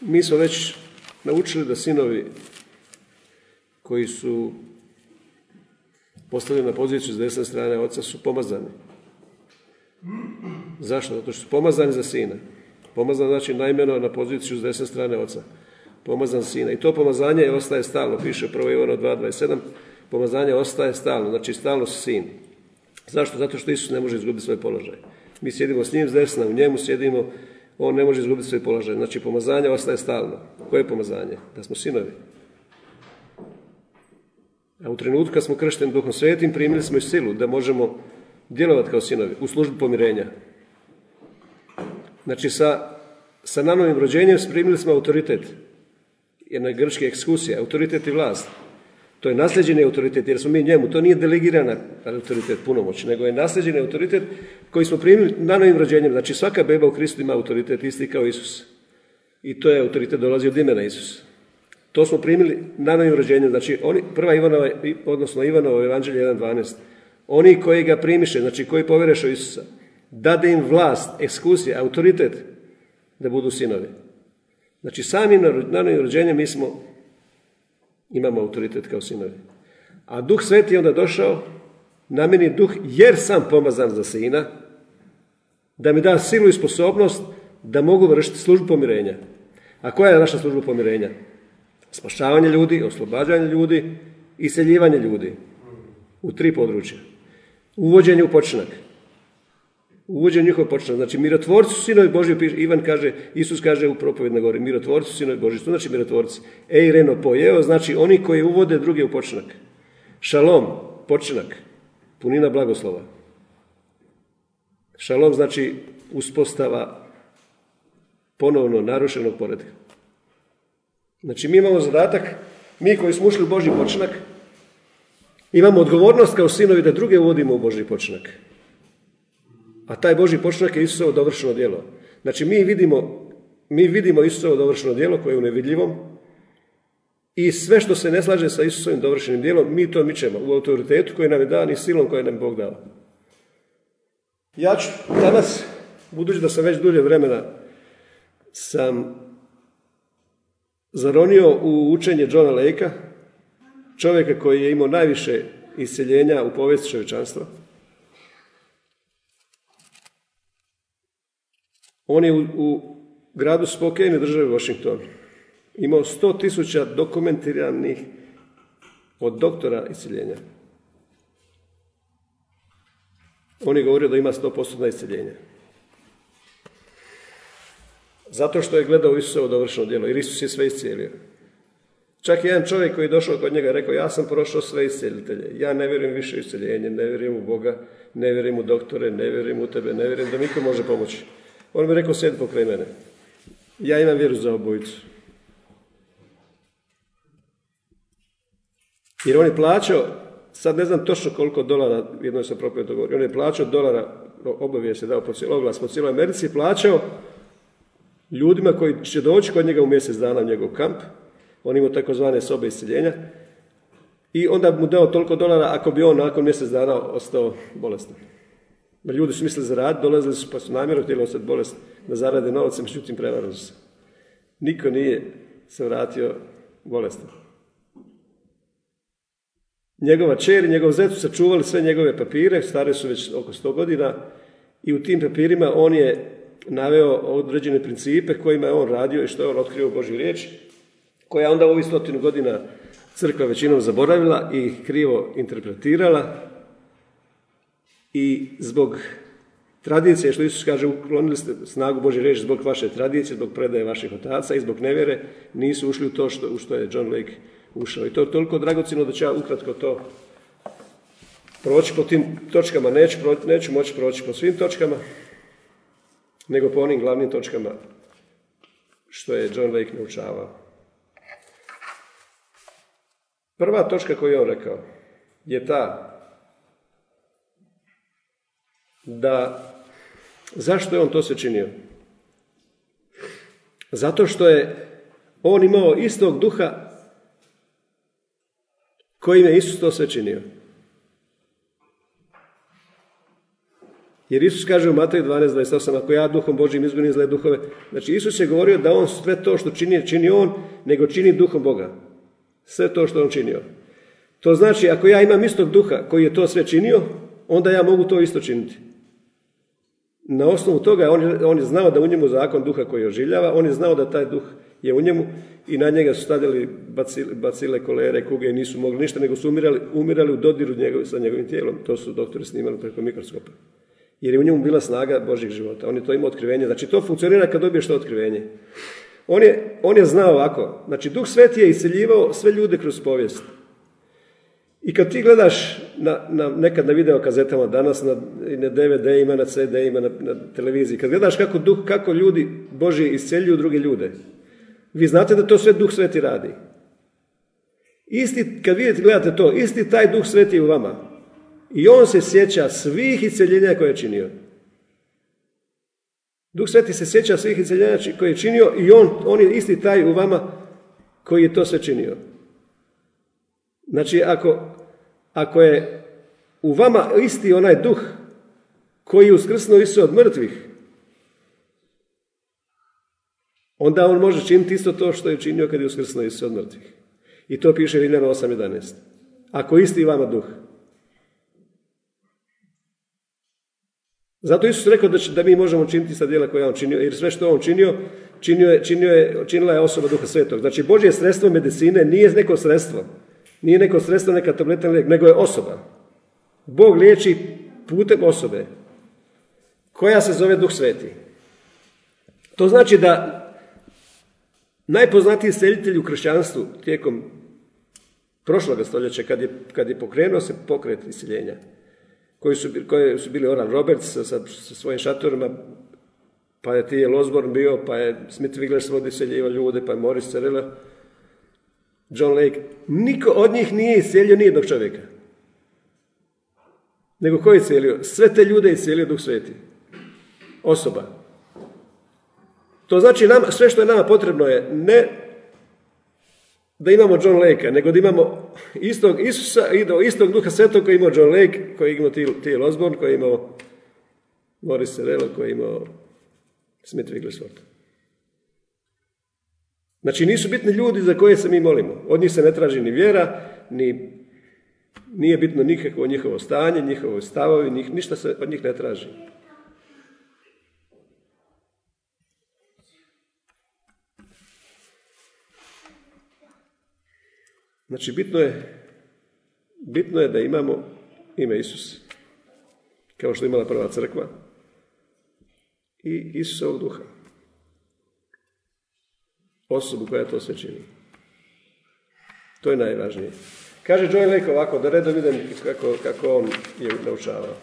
Mi smo već naučili da sinovi koji su postavljeni na poziciju s desne strane oca su pomazani. Zašto? Zato što su pomazani za sina. Pomazan znači najmeno na poziciju s desne strane oca. Pomazan sina. I to pomazanje ostaje stalno. Piše prvo Ivano 2.27. Pomazanje ostaje stalno. Znači stalno su sin. Zašto? Zato što Isus ne može izgubiti svoj položaj. Mi sjedimo s njim s desna, u njemu sjedimo, on ne može izgubiti svoj položaj. Znači pomazanje ostaje stalno. Koje pomazanje? Da smo sinovi. A u trenutku kad smo kršteni Duhom Svetim, primili smo i silu da možemo djelovati kao sinovi u službi pomirenja. Znači, sa, sa nanovim rođenjem primili smo autoritet. Jedna grčka ekskusija, autoritet i vlast. To je nasljeđeni autoritet, jer smo mi njemu. To nije delegirana autoritet, punomoć, nego je nasljeđeni autoritet koji smo primili nanovim rođenjem. Znači, svaka beba u Kristu ima autoritet isti kao Isus. I to je autoritet dolazi od imena Isus. To smo primili nanovim rođenjem. Znači, oni, prva Ivanova, odnosno Ivanovo evanđelje 1.12. Oni koji ga primiše, znači koji povereše u Isusa, dade im vlast, ekskusija, autoritet da budu sinovi. Znači, sami nanovim rođenjem mi smo, imamo autoritet kao sinovi. A Duh Sveti je onda došao, na meni Duh, jer sam pomazan za sina, da mi da silu i sposobnost da mogu vršiti službu pomirenja. A koja je naša služba pomirenja? Spašavanje ljudi, oslobađanje ljudi, iseljivanje ljudi. U tri područja. Uvođenje u počinak. Uvođenje njihov počinak. Znači, mirotvorci sinovi Boži, Ivan kaže, Isus kaže u propoved na gori, mirotvorci su sinovi Boži. Što znači mirotvorci? Ej, reno, pojeo, znači oni koji uvode druge u počinak. Šalom, počinak, punina blagoslova. Šalom znači uspostava ponovno narušenog poredka. Znači mi imamo zadatak, mi koji smo ušli u Boži počinak, imamo odgovornost kao sinovi da druge uvodimo u Boži počinak. A taj Boži počinak je Isusovo dovršeno djelo. Znači mi vidimo, mi vidimo Isusovo dovršeno djelo koje je u nevidljivom i sve što se ne slaže sa Isusovim dovršenim djelom, mi to mičemo u autoritetu koji nam je dan i silom koje nam je Bog dao. Ja ću danas, budući da sam već dulje vremena sam zaronio u učenje Johna Lakea, čovjeka koji je imao najviše iseljenja u povijesti čovječanstva. On je u, u gradu Spokane države Washington imao sto tisuća dokumentiranih od doktora iseljenja. On je govorio da ima 100% iseljenja. Zato što je gledao Isusovo dovršeno djelo, jer Isus je sve iscijelio. Čak jedan čovjek koji je došao kod njega rekao, ja sam prošao sve iscijelitelje, ja ne vjerujem više u isceljenje, ne vjerujem u Boga, ne vjerujem u doktore, ne vjerujem u tebe, ne vjerujem da niko može pomoći. On mi rekao, sjedi pokraj mene. Ja imam vjeru za obojicu. Jer on je plaćao, sad ne znam točno koliko dolara, jedno sam propio to on je plaćao dolara, obavije se dao po oglas po cijeloj Americi, plaćao ljudima koji će doći kod njega u mjesec dana u njegov kamp, on imao takozvane sobe isceljenja, i onda mu dao toliko dolara ako bi on nakon mjesec dana ostao bolestan. Ljudi su mislili zaraditi, dolazili su pa su namjerno htjeli ostati bolest da zarade novac, međutim prevarili se. Niko nije se vratio bolestan. Njegova čer i njegov zet su sačuvali sve njegove papire, stare su već oko 100 godina i u tim papirima on je naveo određene principe kojima je on radio i što je on otkrio u Božju riječ, koja onda u ovih stotinu godina crkva većinom zaboravila i krivo interpretirala i zbog tradicije, što Isus kaže, uklonili ste snagu Božje riječi zbog vaše tradicije, zbog predaje vaših otaca i zbog nevjere, nisu ušli u to što, u što je John Lake ušao. I to je toliko dragocino da ću ja ukratko to proći po tim točkama. Neću, neću moći proći po svim točkama, nego po onim glavnim točkama što je John Lake naučavao. Prva točka koju je on rekao je ta da zašto je on to se činio? Zato što je on imao istog duha kojim je Isus to sve činio. Jer Isus kaže u Mateju 12.28, ako ja duhom Božim izgonim zle duhove, znači Isus je govorio da on sve to što čini, čini on, nego čini duhom Boga. Sve to što on činio. To znači, ako ja imam istog duha koji je to sve činio, onda ja mogu to isto činiti. Na osnovu toga on on je znao da u njemu zakon duha koji oživljava, on je znao da taj duh je u njemu i na njega su stavljali bacile, bacile kolere, kuge i nisu mogli ništa, nego su umirali, umirali u dodiru njegov, sa njegovim tijelom. To su doktori snimali preko mikroskopa. Jer je u njemu bila snaga Božih života. On je to imao otkrivenje. Znači to funkcionira kad dobiješ to otkrivenje. On je, on je znao ovako. Znači Duh Sveti je iseljivao sve ljude kroz povijest. I kad ti gledaš na, na, nekad na video kazetama, danas na, na DVD-ima, na CD-ima, na, na televiziji, kad gledaš kako, duh, kako ljudi Boži isceljuju druge ljude, vi znate da to sve Duh Sveti radi. Isti, kad vidite, gledate to, isti taj Duh Sveti u vama. I on se sjeća svih isceljenja koje je činio. Duh Sveti se sjeća svih isceljenja koje je činio i on, on je isti taj u vama koji je to sve činio. Znači, ako, ako je u vama isti onaj duh koji je uskrsnuo Isu od mrtvih, onda on može činiti isto to što je činio kad je uskrsnuo Isu od mrtvih. I to piše Rimljana 8.11. Ako isti vama duh. Zato Isus rekao da, da mi možemo činiti sa djela koje je on činio, jer sve što on činio, činio je, činio je, činila je osoba Duha Svetog. Znači, Božje sredstvo medicine nije neko sredstvo. Nije neko sredstvo, neka tableta nego je osoba. Bog liječi putem osobe koja se zove Duh Sveti. To znači da najpoznatiji selitelj u kršćanstvu tijekom prošloga stoljeća, kad je, kad je pokrenuo se pokret iseljenja, koji su, koji su bili Oral Roberts sa, sa, svojim šatorima, pa je Tije Osborne bio, pa je Smith Wigglesworth iseljivao ljude, pa je Morris Cerilla, John Lake, niko od njih nije iscijelio nijednog čovjeka. Nego ko je iscijelio? Sve te ljude je iscijelio Duh Sveti. Osoba. To znači nama, sve što je nama potrebno je ne da imamo John Lake, nego da imamo istog Isusa i do istog Duha Svetog koji je imao John Lake, koji je imao T.L. Osborne, koji je imao Morris Serelo, koji je imao Smith Wigglesworth. Znači nisu bitni ljudi za koje se mi molimo. Od njih se ne traži ni vjera, ni nije bitno nikakvo njihovo stanje, njihovo stavovi, njih, ništa se od njih ne traži. Znači bitno je, bitno je da imamo ime Isus, kao što je imala prva crkva, i Isusovog duha osobu koja to sve čini. To je najvažnije. Kaže Joy Lake ovako, da redom vidim kako, kako on je naučavao.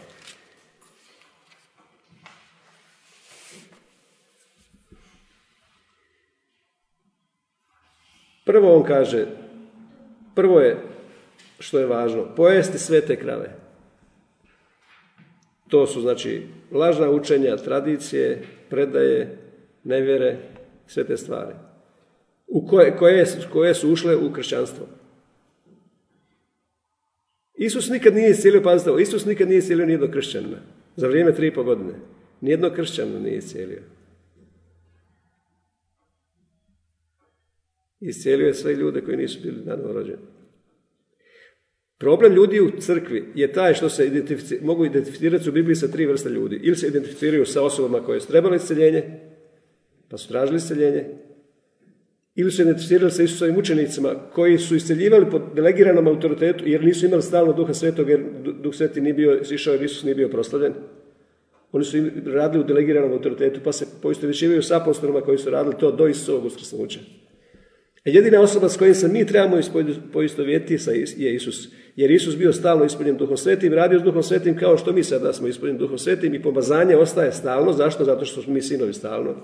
Prvo on kaže, prvo je što je važno, pojesti sve te krave. To su znači lažna učenja, tradicije, predaje, nevjere, sve te stvari u koje, koje, koje su ušle u kršćanstvo. Isus nikad nije iscijelio, pazite Isus nikad nije iscijelio nijednog kršćanina. Za vrijeme tri i po godine. Nijednog kršćanina nije iscijelio. Iscijelio je sve ljude koji nisu bili nanovo rođeni. Problem ljudi u crkvi je taj što se identifici, mogu identificirati u Bibliji sa tri vrste ljudi. Ili se identificiraju sa osobama koje su trebali isceljenje, pa su tražili isceljenje, ili su identificirali sa Isusovim učenicima koji su isceljivali pod delegiranom autoritetu jer nisu imali stalno duha svetog jer duh sveti nije bio išao jer Isus nije bio proslavljen. Oni su radili u delegiranom autoritetu pa se poistovjećivaju s apostolima koji su radili to do Isusovog uskrsnuća. A jedina osoba s kojim se mi trebamo poistovjetiti je Isus. Jer Isus bio stalno ispunjen duhom svetim, radio s duhom svetim kao što mi sada smo ispunjeni duhom svetim i pomazanje ostaje stalno. Zašto? Zato što smo mi sinovi stalno.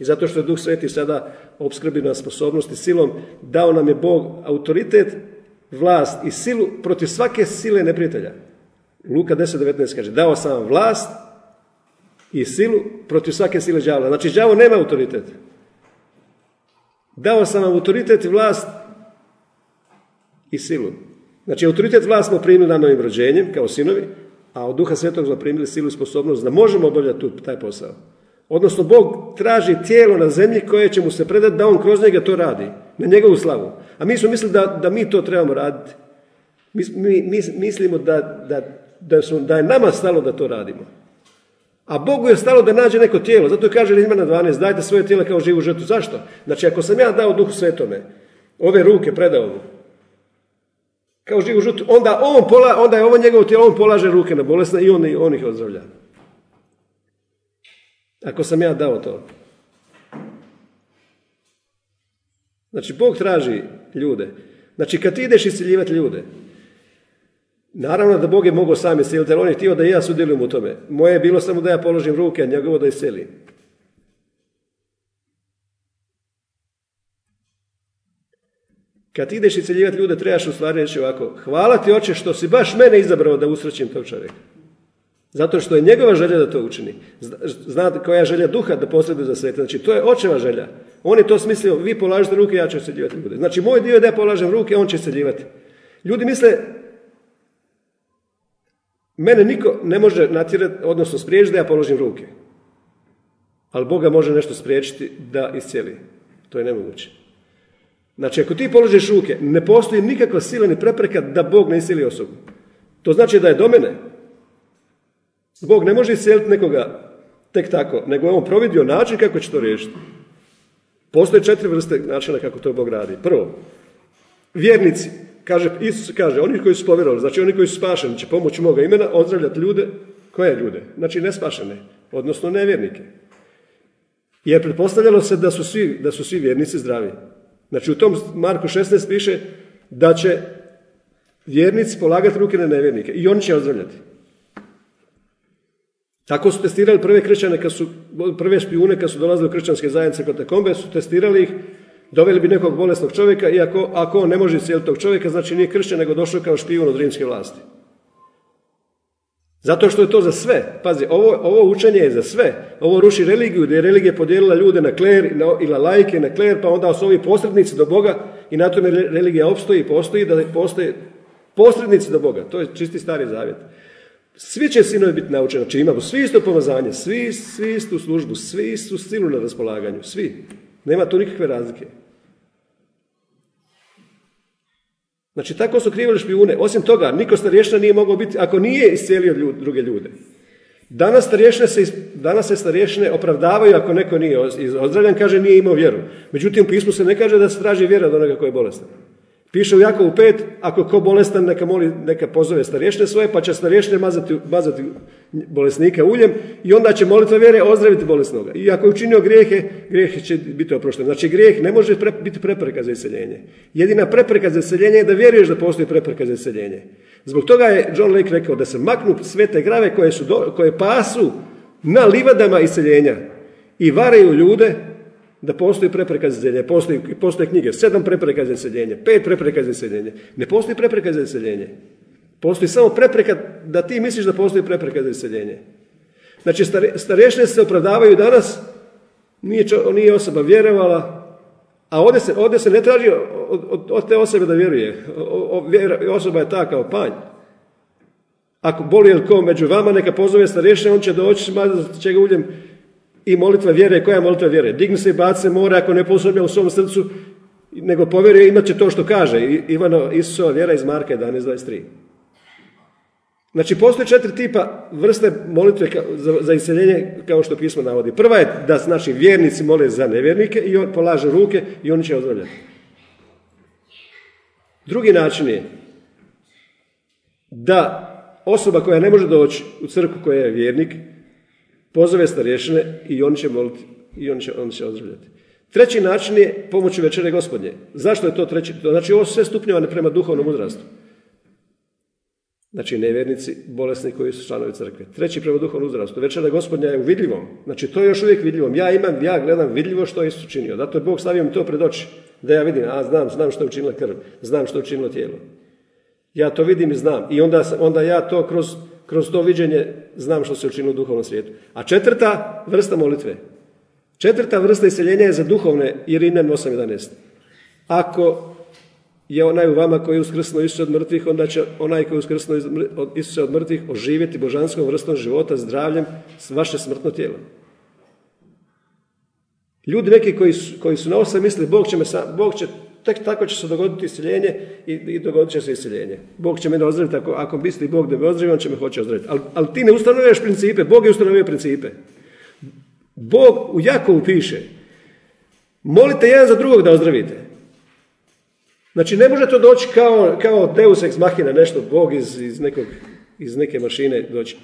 I zato što je Duh Sveti sada obskrbi na sposobnosti silom, dao nam je Bog autoritet, vlast i silu protiv svake sile neprijatelja. Luka 10.19 kaže, dao sam vam vlast i silu protiv svake sile đavola. Znači, đavo nema autoritet. Dao sam vam autoritet vlast i silu. Znači, autoritet vlast smo primili na novim rođenjem, kao sinovi, a od duha svetog smo primili silu i sposobnost da možemo obavljati taj posao. Odnosno, Bog traži tijelo na zemlji koje će mu se predati da on kroz njega to radi, na njegovu slavu. A mi smo mislili da, da mi to trebamo raditi. Mi, mi, mislimo da, da, da, su, da je nama stalo da to radimo. A Bogu je stalo da nađe neko tijelo. Zato je kaže na 12, dajte svoje tijelo kao živu žrtvu. Zašto? Znači, ako sam ja dao duhu svetome, ove ruke predao mu, kao živu žrtvu, onda, on pola, onda je ovo njegovo tijelo, on polaže ruke na bolesne i on, on ih ozdravlja. Ako sam ja dao to. Znači, Bog traži ljude. Znači, kad ti ideš isciljivati ljude, naravno da Bog je mogao sam iscijeliti, ali on je htio da ja sudjelujem u tome. Moje je bilo samo da ja položim ruke, a njegovo da isceli. Kad ti ideš iscijeljivati ljude, trebaš u stvari reći ovako, hvala ti oče što si baš mene izabrao da usrećim tog čovjeka. Zato što je njegova želja da to učini. Zna koja je želja duha da posreduje za svete. Znači, to je očeva želja. On je to smislio, vi polažete ruke, ja ću isceljivati ljude. Znači, moj dio je da ja polažem ruke, on će isceljivati. Ljudi misle, mene niko ne može natjerati, odnosno spriječiti da ja položim ruke. Ali Boga može nešto spriječiti da iscijeli. To je nemoguće. Znači, ako ti položiš ruke, ne postoji nikakva sila ni prepreka da Bog ne iscijeli osobu. To znači da je do mene. Bog ne može iscijeliti nekoga tek tako, nego je on providio način kako će to riješiti. Postoje četiri vrste načina kako to Bog radi. Prvo, vjernici, kaže, Isus kaže, oni koji su povjerovali, znači oni koji su spašeni će pomoći moga imena ozdravljati ljude, koje ljude? Znači nespašene, odnosno nevjernike. Jer pretpostavljalo se da su svi, da su svi vjernici zdravi. Znači u tom Marku 16 piše da će vjernici polagati ruke na nevjernike i oni će ozdravljati. Tako su testirali prve kršćane, kad su, prve špijune kad su dolazili u kršćanske zajednice katakombe, su testirali ih, doveli bi nekog bolesnog čovjeka i ako, ako on ne može iscijeliti tog čovjeka, znači nije kršćan, nego došao kao špijun od rimske vlasti. Zato što je to za sve. Pazi, ovo, ovo učenje je za sve. Ovo ruši religiju, gdje je religija podijelila ljude na kler i na lajke, na kler, pa onda su ovi posrednici do Boga i na tome religija opstoji i postoji, da postoje posrednici do Boga. To je čisti stari zavjet. Svi će sinovi biti naučeni, znači imamo svi isto pomazanje, svi, svi istu službu, svi istu silu na raspolaganju, svi. Nema tu nikakve razlike. Znači, tako su krivili špijune. Osim toga, niko starješna nije mogao biti, ako nije iscijelio druge ljude. Danas, starješne se, danas se starješne opravdavaju ako neko nije ozdravljen, kaže nije imao vjeru. Međutim, u pismu se ne kaže da se traži vjera od onoga koji je bolestan. Piše u Jakovu 5, ako ko bolestan neka moli, neka pozove starješne svoje, pa će starješne mazati, mazati bolesnika uljem i onda će molitva vjere ozdraviti bolesnoga. I ako je učinio grijehe, grijeh će biti oprošten. Znači grijeh ne može biti prepreka za iseljenje. Jedina prepreka za iseljenje je da vjeruješ da postoji prepreka za iseljenje. Zbog toga je John Lake rekao da se maknu svete grave koje, su koje pasu na livadama iseljenja i varaju ljude da postoji prepreka za iseljenje. Postoji, postoje knjige, sedam prepreka za iseljenje, pet prepreka za iseljenje. Ne postoji prepreka za iseljenje. Postoji samo prepreka da ti misliš da postoji prepreka za iseljenje. Znači, starešne se opravdavaju danas, nije, nije osoba vjerovala, a ovdje se, ovdje se ne traži od, od, te osobe da vjeruje. O, osoba je ta kao panj. Ako boli ili ko među vama, neka pozove starešne, on će doći, će ga uljem i molitva vjere, koja je molitva vjere? Digni se i baci se more ako ne posumnja u svom srcu, nego povjeruje imat će to što kaže. Ivano Isusova vjera iz Marka 11.23. Znači, postoje četiri tipa vrste molitve za, za iseljenje, kao što pismo navodi. Prva je da naši vjernici mole za nevjernike i on polaže ruke i oni će ozdravljati. Drugi način je da osoba koja ne može doći u crku koja je vjernik, pozove starješine i oni će moliti i oni će, oni će ozdravljati. Treći način je pomoću večere gospodnje. Zašto je to treći? Znači ovo sve stupnjevane prema duhovnom uzrastu. Znači nevjernici, bolesni koji su članovi crkve. Treći prema duhovnom uzrastu. Večera gospodnja je u vidljivom. Znači to je još uvijek vidljivom. Ja imam, ja gledam vidljivo što je Isus učinio. Zato je Bog stavio mi to pred oči. Da ja vidim, a znam, znam što je učinila krv. Znam što je učinilo tijelo. Ja to vidim i znam. I onda, onda ja to kroz kroz to viđenje znam što se učinilo u duhovnom svijetu. A četvrta vrsta molitve. Četvrta vrsta iseljenja je za duhovne i Rimljan 8.11. Ako je onaj u vama koji je uskrsnuo Isusa od mrtvih, onda će onaj koji je uskrsnuo Isusa od mrtvih oživjeti božanskom vrstom života, zdravljem, vaše smrtno tijelo. Ljudi neki koji su, koji su na osam misli, Bog će, me sam, Bog će, tek tako će se dogoditi iseljenje i, i dogodit će se iseljenje. Bog će me ozdraviti, ako, ako misli Bog da me ozdravi, on će me hoće ozdraviti. Ali, ali ti ne ustanovuješ principe, Bog je ustanovio principe. Bog u Jakovu piše, molite jedan za drugog da ozdravite. Znači ne može to doći kao, kao deus ex machina, nešto, Bog iz, iz, nekog, iz neke mašine doći.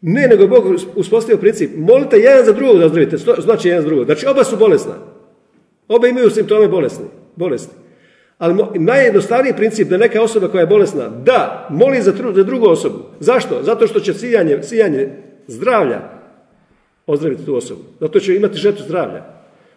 Ne, nego Bog uspostavio princip, molite jedan za drugog da ozdravite, znači jedan za drugog. Znači oba su bolesna. Oba imaju simptome bolesni, bolesti. Ali najjednostavniji princip da neka osoba koja je bolesna, da, moli za, za drugu osobu. Zašto? Zato što će sijanje, sijanje zdravlja ozdraviti tu osobu. Zato će imati žetu zdravlja.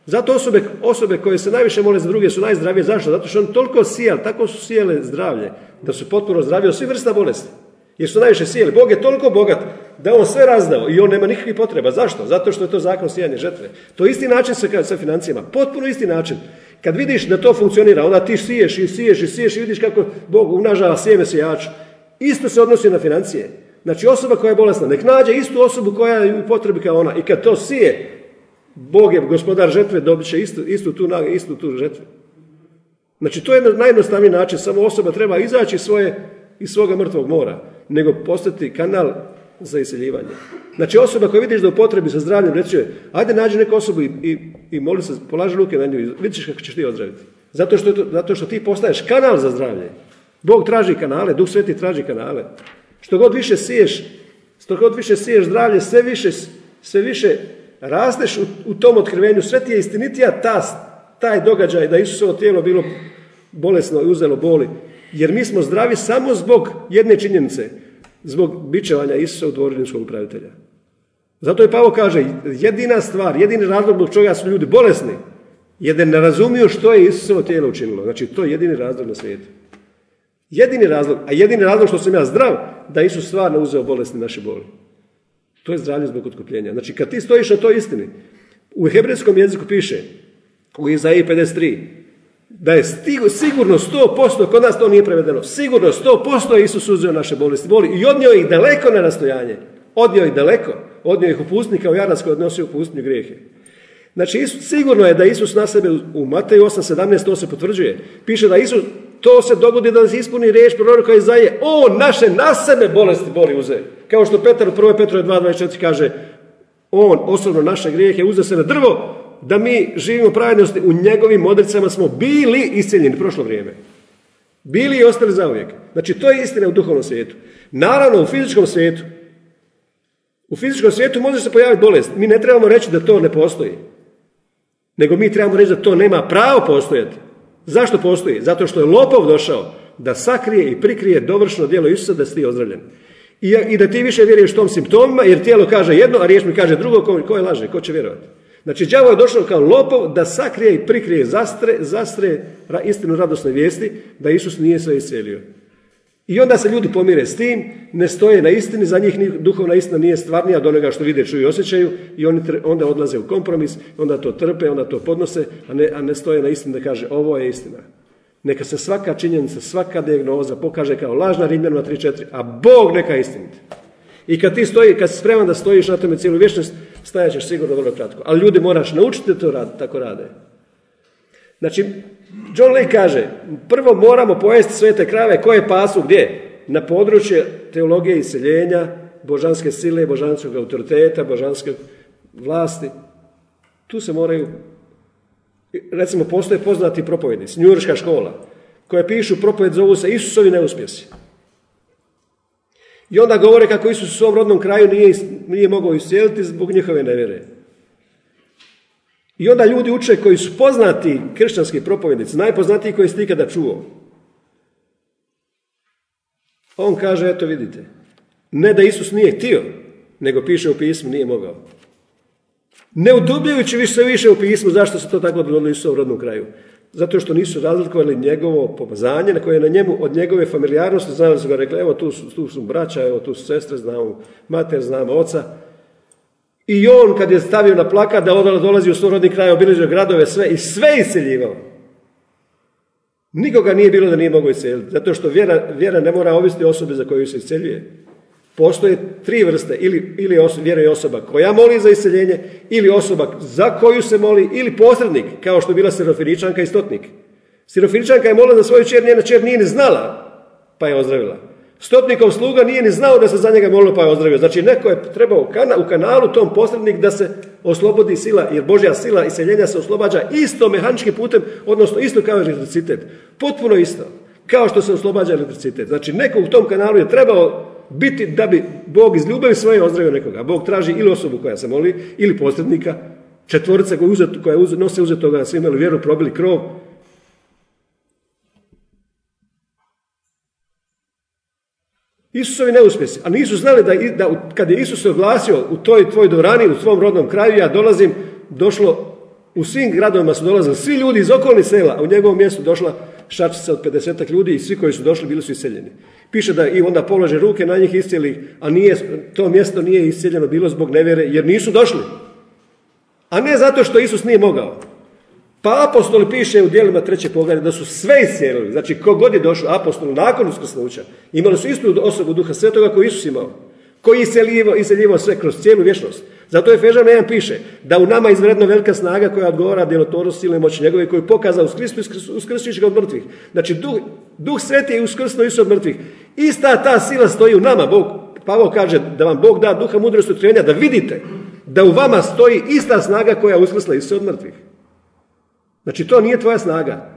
Zato osobe, osobe koje se najviše mole za druge su najzdravije. Zašto? Zato što on toliko sijal, tako su sijele zdravlje, da su potpuno zdravi od svih vrsta bolesti. Jer su najviše sijeli. Bog je toliko bogat da on sve razdao i on nema nikakvih potreba. Zašto? Zato što je to zakon sijanje žetve. To isti način sa, sa financijama. Potpuno isti način. Kad vidiš da to funkcionira, onda ti siješ i siješ i siješ i vidiš kako Bog umnažava sjeme sijaču. Isto se odnosi na financije. Znači osoba koja je bolesna, nek nađe istu osobu koja je potrebi kao ona. I kad to sije, Bog je gospodar žetve, dobit će istu, istu, tu, istu tu žetvu. Znači to je najjednostavniji način, samo osoba treba izaći svoje, iz svoga mrtvog mora, nego postati kanal za iseljivanje. Znači osoba koja vidiš da u potrebi za zdravljem, reći je, ajde nađi neku osobu i, i, i moli se, polaži ruke na nju i vidiš kako ćeš ti ozdraviti. Zato što, zato što ti postaješ kanal za zdravlje. Bog traži kanale, Duh Sveti traži kanale. Što god više siješ, što god više siješ zdravlje, sve više, sve više rasteš u, tom otkrivenju, sve ti je istinitija ta, taj događaj da Isusovo tijelo bilo bolesno i uzelo boli. Jer mi smo zdravi samo zbog jedne činjenice, zbog bićevanja Isusa u dvorinskom upravitelja. Zato je Pavo kaže, jedina stvar, jedini razlog zbog čega su ljudi bolesni, je da ne razumiju što je Isusovo tijelo učinilo. Znači, to je jedini razlog na svijetu. Jedini razlog, a jedini razlog što sam ja zdrav, da Isus stvarno uzeo bolesti naše boli. To je zdravlje zbog otkupljenja. Znači, kad ti stojiš na toj istini, u hebrejskom jeziku piše, u Izaiji 53, da je stigo, sigurno 100%, kod nas to nije prevedeno, sigurno 100% je Isus uzeo naše bolesti boli i odnio ih daleko na rastojanje. Odnio ih daleko, odnio ih u pustnji kao Jaras koji odnosio u pustinju grijehe. Znači, Isus, sigurno je da Isus na sebe u Mateju 8.17 to se potvrđuje. Piše da Isus, to se dogodi da se ispuni riječ proroka Izaije. On naše na sebe bolesti boli uze. Kao što Petar u 1. Petrove 2.24 kaže, on osobno naše grijehe uze se na drvo, da mi živimo pravednosti, u njegovim odricama smo bili isceljeni prošlo vrijeme. Bili i ostali zauvijek. Znači, to je istina u duhovnom svijetu. Naravno, u fizičkom svijetu, u fizičkom svijetu može se pojaviti bolest. Mi ne trebamo reći da to ne postoji. Nego mi trebamo reći da to nema pravo postojati. Zašto postoji? Zato što je lopov došao da sakrije i prikrije dovršno djelo Isusa da si ti ozdravljen. I, I, da ti više vjeruješ tom simptomima, jer tijelo kaže jedno, a riječ mi kaže drugo, ko, ko je laže, ko će vjerovati? Znači, đavo je došao kao lopov da sakrije i prikrije, zastre, zastre istinu radosne vijesti da Isus nije sve iscelio. I onda se ljudi pomire s tim, ne stoje na istini, za njih duhovna istina nije stvarnija od onoga što vide, čuju i osjećaju i oni onda odlaze u kompromis, onda to trpe, onda to podnose, a ne, a ne stoje na istini da kaže ovo je istina. Neka se svaka činjenica, svaka dijagnoza pokaže kao lažna Rimljanima 3.4, a Bog neka istiniti. I kad ti stoji, kad si spreman da stojiš na tome cijelu vječnost, stajat ćeš sigurno vrlo kratko. Ali ljudi moraš naučiti da to rad, tako rade. Znači, John Lake kaže, prvo moramo pojesti sve te krave koje pasu gdje? Na područje teologije iseljenja, božanske sile, božanskog autoriteta, božanske vlasti. Tu se moraju, recimo postoje poznati propovjednici, njurška škola, koje pišu propovjed zovu se Isusovi neuspjesi. I onda govore kako Isus u svom rodnom kraju nije, nije mogao iscijeliti zbog njihove nevjere. I onda ljudi uče koji su poznati kršćanski propovjednici, najpoznatiji koji ste ikada čuo. On kaže, eto vidite, ne da Isus nije htio, nego piše u pismu, nije mogao. Ne udubljujući više više u pismu, zašto se to tako dogodilo u rodnom kraju? Zato što nisu razlikovali njegovo pomazanje, na koje je na njemu, od njegove familijarnosti, znali su ga rekli, evo tu su, tu su braća, evo tu su sestre, znamo mater, znamo oca, i on kad je stavio na plakat da odala dolazi u svoj kraj, obilježio gradove, sve i sve iseljivao. Nikoga nije bilo da nije mogao isceliti, zato što vjera, vjera ne mora ovisiti osobe za koju se isceljuje. Postoje tri vrste, ili, ili vjeruje osoba koja moli za iseljenje, ili osoba za koju se moli, ili posrednik, kao što je bila Sirofiničanka i Stotnik. Sirofiničanka je molila za svoju čer, njena čer nije ni znala, pa je ozdravila. Stotnikov sluga nije ni znao da se za njega molilo pa je ozdravio. Znači neko je trebao u kanalu tom posrednik da se oslobodi sila, jer Božja sila iseljenja se oslobađa isto mehaničkim putem, odnosno isto kao elektricitet. Potpuno isto. Kao što se oslobađa elektricitet. Znači neko u tom kanalu je trebao biti da bi Bog iz ljubavi svoje ozdravio nekoga. Bog traži ili osobu koja se moli, ili posrednika, četvorica koja, uzet, koja nose uzetoga, da svi imali vjeru, probili krov, Isusovi neuspjesi, a nisu znali da, da kad je Isus oglasio u toj tvoj dvorani, u svom rodnom kraju, ja dolazim, došlo, u svim gradovima su dolazili svi ljudi iz okolnih sela, a u njegovom mjestu došla šačica od 50 ljudi i svi koji su došli bili su iseljeni. Piše da i onda polože ruke na njih iscijeli, a nije, to mjesto nije isceljeno bilo zbog nevjere jer nisu došli. A ne zato što Isus nije mogao. Pa apostoli piše u dijelima treće poglavlja da su sve iscijelili. Znači, kogod je došao apostol nakon uskrsnuća, imali su istu osobu duha svetoga koju Isus imao. Koji je iseljivao sve kroz cijelu vječnost. Zato je Fežan jedan piše da u nama izvredno velika snaga koja odgovara djelotvornost silne moći njegove koju pokazao uskrstiš ga od mrtvih. Znači, duh, duh sveti je uskrsnuo Isus od mrtvih. Ista ta sila stoji u nama. Bog, Pavo kaže da vam Bog da duha mudrosti utrenja da vidite da u vama stoji ista snaga koja uskrsla Isus od mrtvih. Znači to nije tvoja snaga.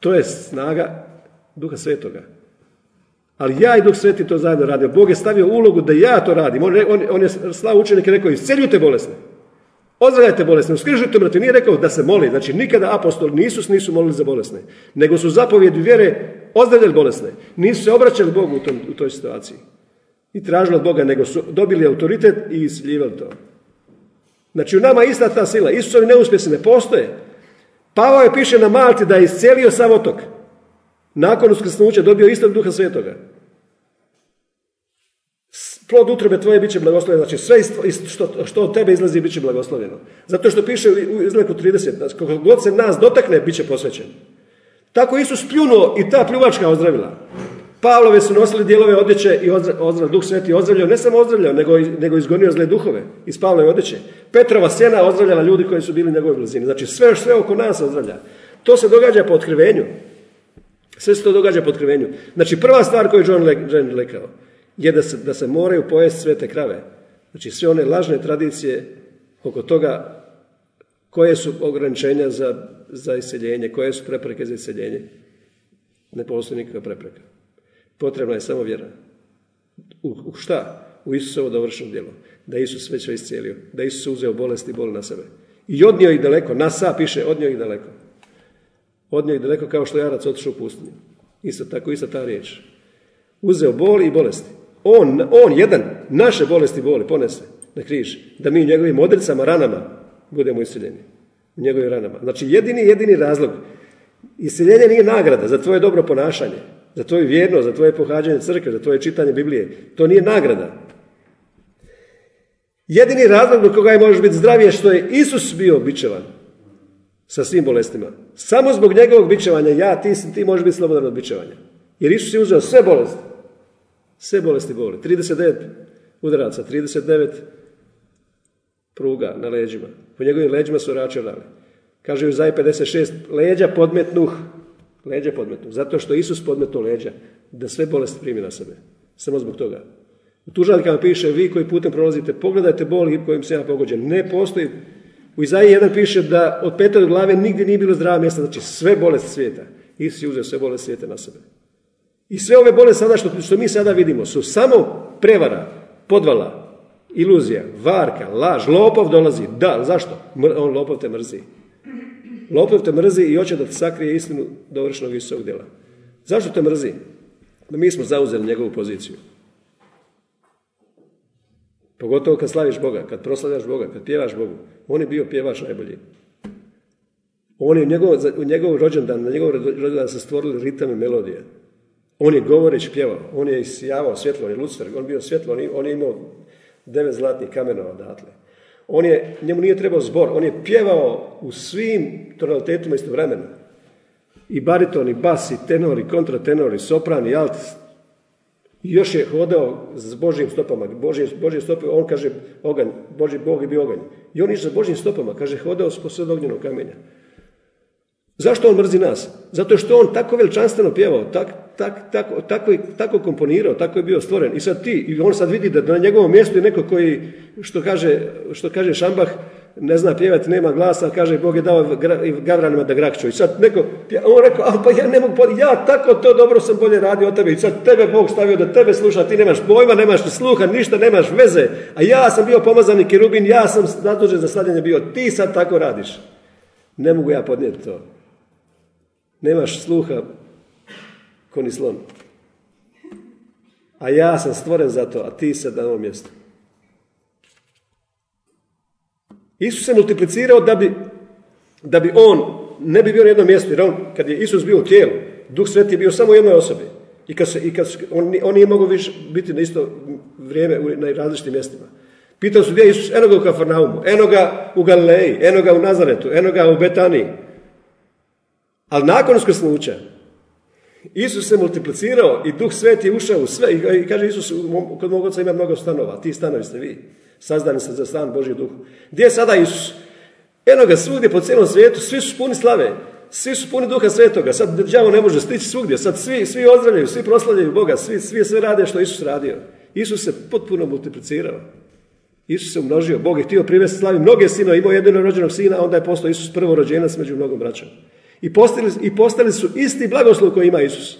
To je snaga Duha Svetoga. Ali ja i Duh Sveti to zajedno radim. Bog je stavio ulogu da ja to radim. On, on, on je slao učenike rekao, isceljujte bolesne. Ozdravljajte bolesne, uskrižujte mrtve. Nije rekao da se moli. Znači nikada apostoli nisu nisu molili za bolesne. Nego su zapovjedi vjere ozdravljali bolesne. Nisu se obraćali Bogu u, tom, u toj situaciji. I tražili od Boga, nego su dobili autoritet i isljivali to. Znači u nama ista ta sila. Isusovi neuspjesi ne postoje. Pavao je piše na Malti da je iscelio sam otok. Nakon uskrsnuća dobio istog duha svetoga. Plod utrobe tvoje bit će blagoslovljeno. Znači sve što, što od tebe izlazi bit će blagoslovljeno. Zato što piše u izleku 30, kako god se nas dotakne, bit će posvećen. Tako Isus pljunuo i ta pljuvačka ozdravila. Pavlove su nosili dijelove odjeće i ozdravljao, duh sveti ozdravljao, ne samo ozdravljao, nego, nego izgonio zle duhove iz Pavlove odjeće. Petrova sjena ozdravljala ljudi koji su bili u njegovoj blizini. Znači sve, sve oko nas ozdravlja. To se događa po otkrivenju. Sve se to događa po otkrivenju. Znači prva stvar koju je John, rekao je da se, da se moraju pojesti svete krave. Znači sve one lažne tradicije oko toga koje su ograničenja za, za iseljenje, koje su prepreke za iseljenje. Ne postoji nikakva prepreka. Potrebna je samo vjera. U, u šta? U Isusovo dovršeno djelo. Da Isus već iscijelio. Da Isus uzeo bolesti i bol na sebe. I odnio ih daleko. Nasa piše, odnio ih daleko. Odnio ih daleko kao što Jarac otišao u pustinju. Isto tako, ista ta riječ. Uzeo bol i bolesti. On, on jedan, naše bolesti boli ponese na križ. Da mi u njegovim odricama, ranama budemo iseljeni. U njegovim ranama. Znači jedini, jedini razlog. Iseljenje nije nagrada za tvoje dobro ponašanje za tvoju vjernost, za tvoje pohađanje crkve, za tvoje čitanje Biblije. To nije nagrada. Jedini razlog do koga je možeš biti zdrav je što je Isus bio bičevan sa svim bolestima. Samo zbog njegovog bičevanja, ja, ti, ti možeš biti slobodan od bičevanja. Jer Isus je uzeo sve bolesti. Sve bolesti boli. 39 udaraca, 39 pruga na leđima. Po njegovim leđima su računali. Kaže u Zaj 56, leđa podmetnuh Leđa podmetnu. Zato što Isus podmetnuo leđa da sve bolesti primi na sebe. Samo zbog toga. U tužaljkama piše, vi koji putem prolazite, pogledajte boli kojim se ja pogođen. Ne postoji. U Izaiji jedan piše da od pete do glave nigdje nije bilo zdrava mjesta. Znači sve bolesti svijeta. Isus je uzeo sve bolesti svijeta na sebe. I sve ove bolesti sada što, što mi sada vidimo su samo prevara, podvala, iluzija, varka, laž, lopov dolazi. Da, zašto? On lopov te mrzi. Lopov te mrzi i hoće da ti sakrije istinu dovršenog Isusovog djela. Zašto te mrzi? Da mi smo zauzeli njegovu poziciju. Pogotovo kad slaviš Boga, kad proslavljaš Boga, kad pjevaš Bogu. On je bio pjevač najbolji. On je u njegov, u njegov rođendan, na njegov rođendan se stvorili ritam i melodije. On je govoreć pjevao, on je isijavao svjetlo, on je Lucifer, on je bio svjetlo, on je, on je imao devet zlatnih kamenova odatle. On je, njemu nije trebao zbor, on je pjevao u svim tonalitetima istovremeno. i bariton, i bas, i tenor, i kontratenor, i sopran, i alt. Još je hodao s Božjim stopama. Božje, Božje stope, on kaže oganj, Božji Bog je bio oganj. I on išao s Božjim stopama, kaže hodao posred ognjenog kamenja. Zašto on mrzi nas? Zato što on tako veličanstveno pjevao, tak, tak, tako, tako, tako komponirao, tako je bio stvoren. I sad ti, i on sad vidi da na njegovom mjestu je neko koji, što kaže, što kaže Šambah, ne zna pjevati, nema glasa, kaže Bog je dao gavranima da grakću. I sad neko, on rekao, a pa ja ne mogu, ja tako to dobro sam bolje radio od tebe i sad tebe Bog stavio da tebe sluša, ti nemaš pojma, nemaš sluha, ništa, nemaš veze, a ja sam bio pomazani kirubin, ja sam zadužen za sladjenje bio, ti sad tako radiš. Ne mogu ja podnijeti to. Nemaš sluha ko ni slon. A ja sam stvoren za to, a ti sad na ovom mjestu. Isus se multiplicirao da bi, da bi on ne bi bio na jednom mjestu, jer on, kad je Isus bio u tijelu, Duh Sveti je bio samo u jednoj osobi. I kad, se, i kad on, on nije mogao više biti na isto vrijeme na različitim mjestima. Pitao su gdje je Isus, eno ga u Kafarnaumu, eno ga u Galileji, eno ga u Nazaretu, eno ga u Betaniji. Ali nakon uskrsnuća, Isus se multiplicirao i Duh Sveti je ušao u sve. I kaže Isus, kod mog ima mnogo stanova, ti stanovi ste vi. Sazdani se za stan Božji duh. Gdje je sada Isus? Eno ga svugdje po cijelom svijetu, svi su puni slave, svi su puni duha svetoga, sad đavo ne može stići svugdje, sad svi, svi ozdravljaju, svi proslavljaju Boga, svi, svi sve rade što Isus radio. Isus se potpuno multiplicirao. Isus se umnožio, Bog je htio privesti slavi mnoge sino, imao jedino rođenog sina, onda je postao Isus prvorođenac među mnogom braćom. I postali, I postali su isti blagoslov koji ima Isus.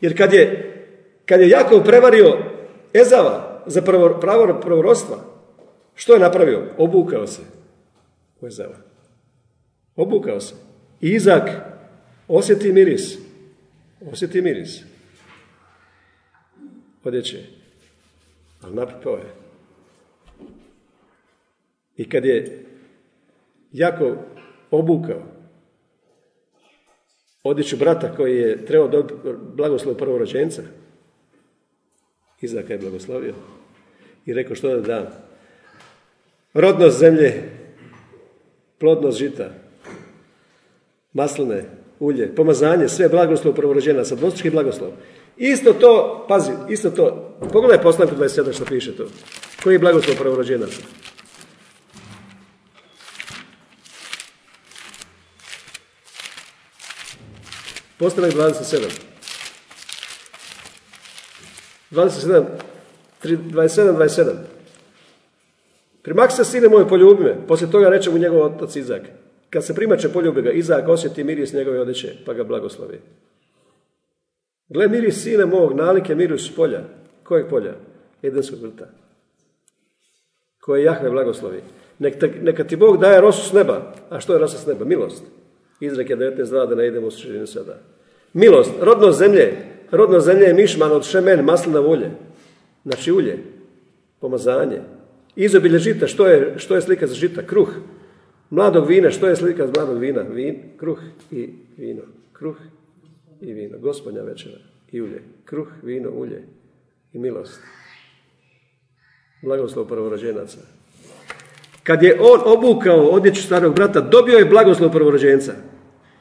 Jer kad je, kad je Jakov prevario Ezava za prvo, pravo pravorodstva, što je napravio? Obukao se u Ezava. Obukao se. Izak osjeti miris. Osjeti miris. Odjeće. Ali napipao je. I kad je Jakov obukao odjeću brata koji je trebao dobiti blagoslov prvorođenca. Izaka je blagoslovio i rekao što da dam. Rodnost zemlje, plodnost žita, masline, ulje, pomazanje, sve blagoslov prvorođenaca, dvostručki blagoslov. Isto to, pazi, isto to, pogledaj poslanku 27 što piše to. Koji je blagoslov prvorođenaca? Postanak 27. 27, 27, 27. Primak se sine moje poljubi me. Poslije toga reče mu njegov otac Izak. Kad se primače poljubi ga, Izak osjeti miris njegove odjeće, pa ga blagoslovi. Gle miris sine mog, nalike miris polja. Kojeg polja? Edenskog vrta. Koje Jahve blagoslovi. neka ti Bog daje rosu s neba. A što je rosa s neba? Milost. Izrek je 19 da ne idemo u širinu sada. Milost, rodno zemlje. Rodno zemlje je mišman od šemen, maslina ulje. Znači ulje, pomazanje. Izobilje žita, što je, što je slika za žita? Kruh. Mladog vina, što je slika za mladog vina? Vin, kruh i vino. Kruh i vino. Gospodnja večera i ulje. Kruh, vino, ulje i milost. Blagoslov prvorođenaca. Kad je on obukao odjeću starog brata, dobio je blagoslov prvorođenca.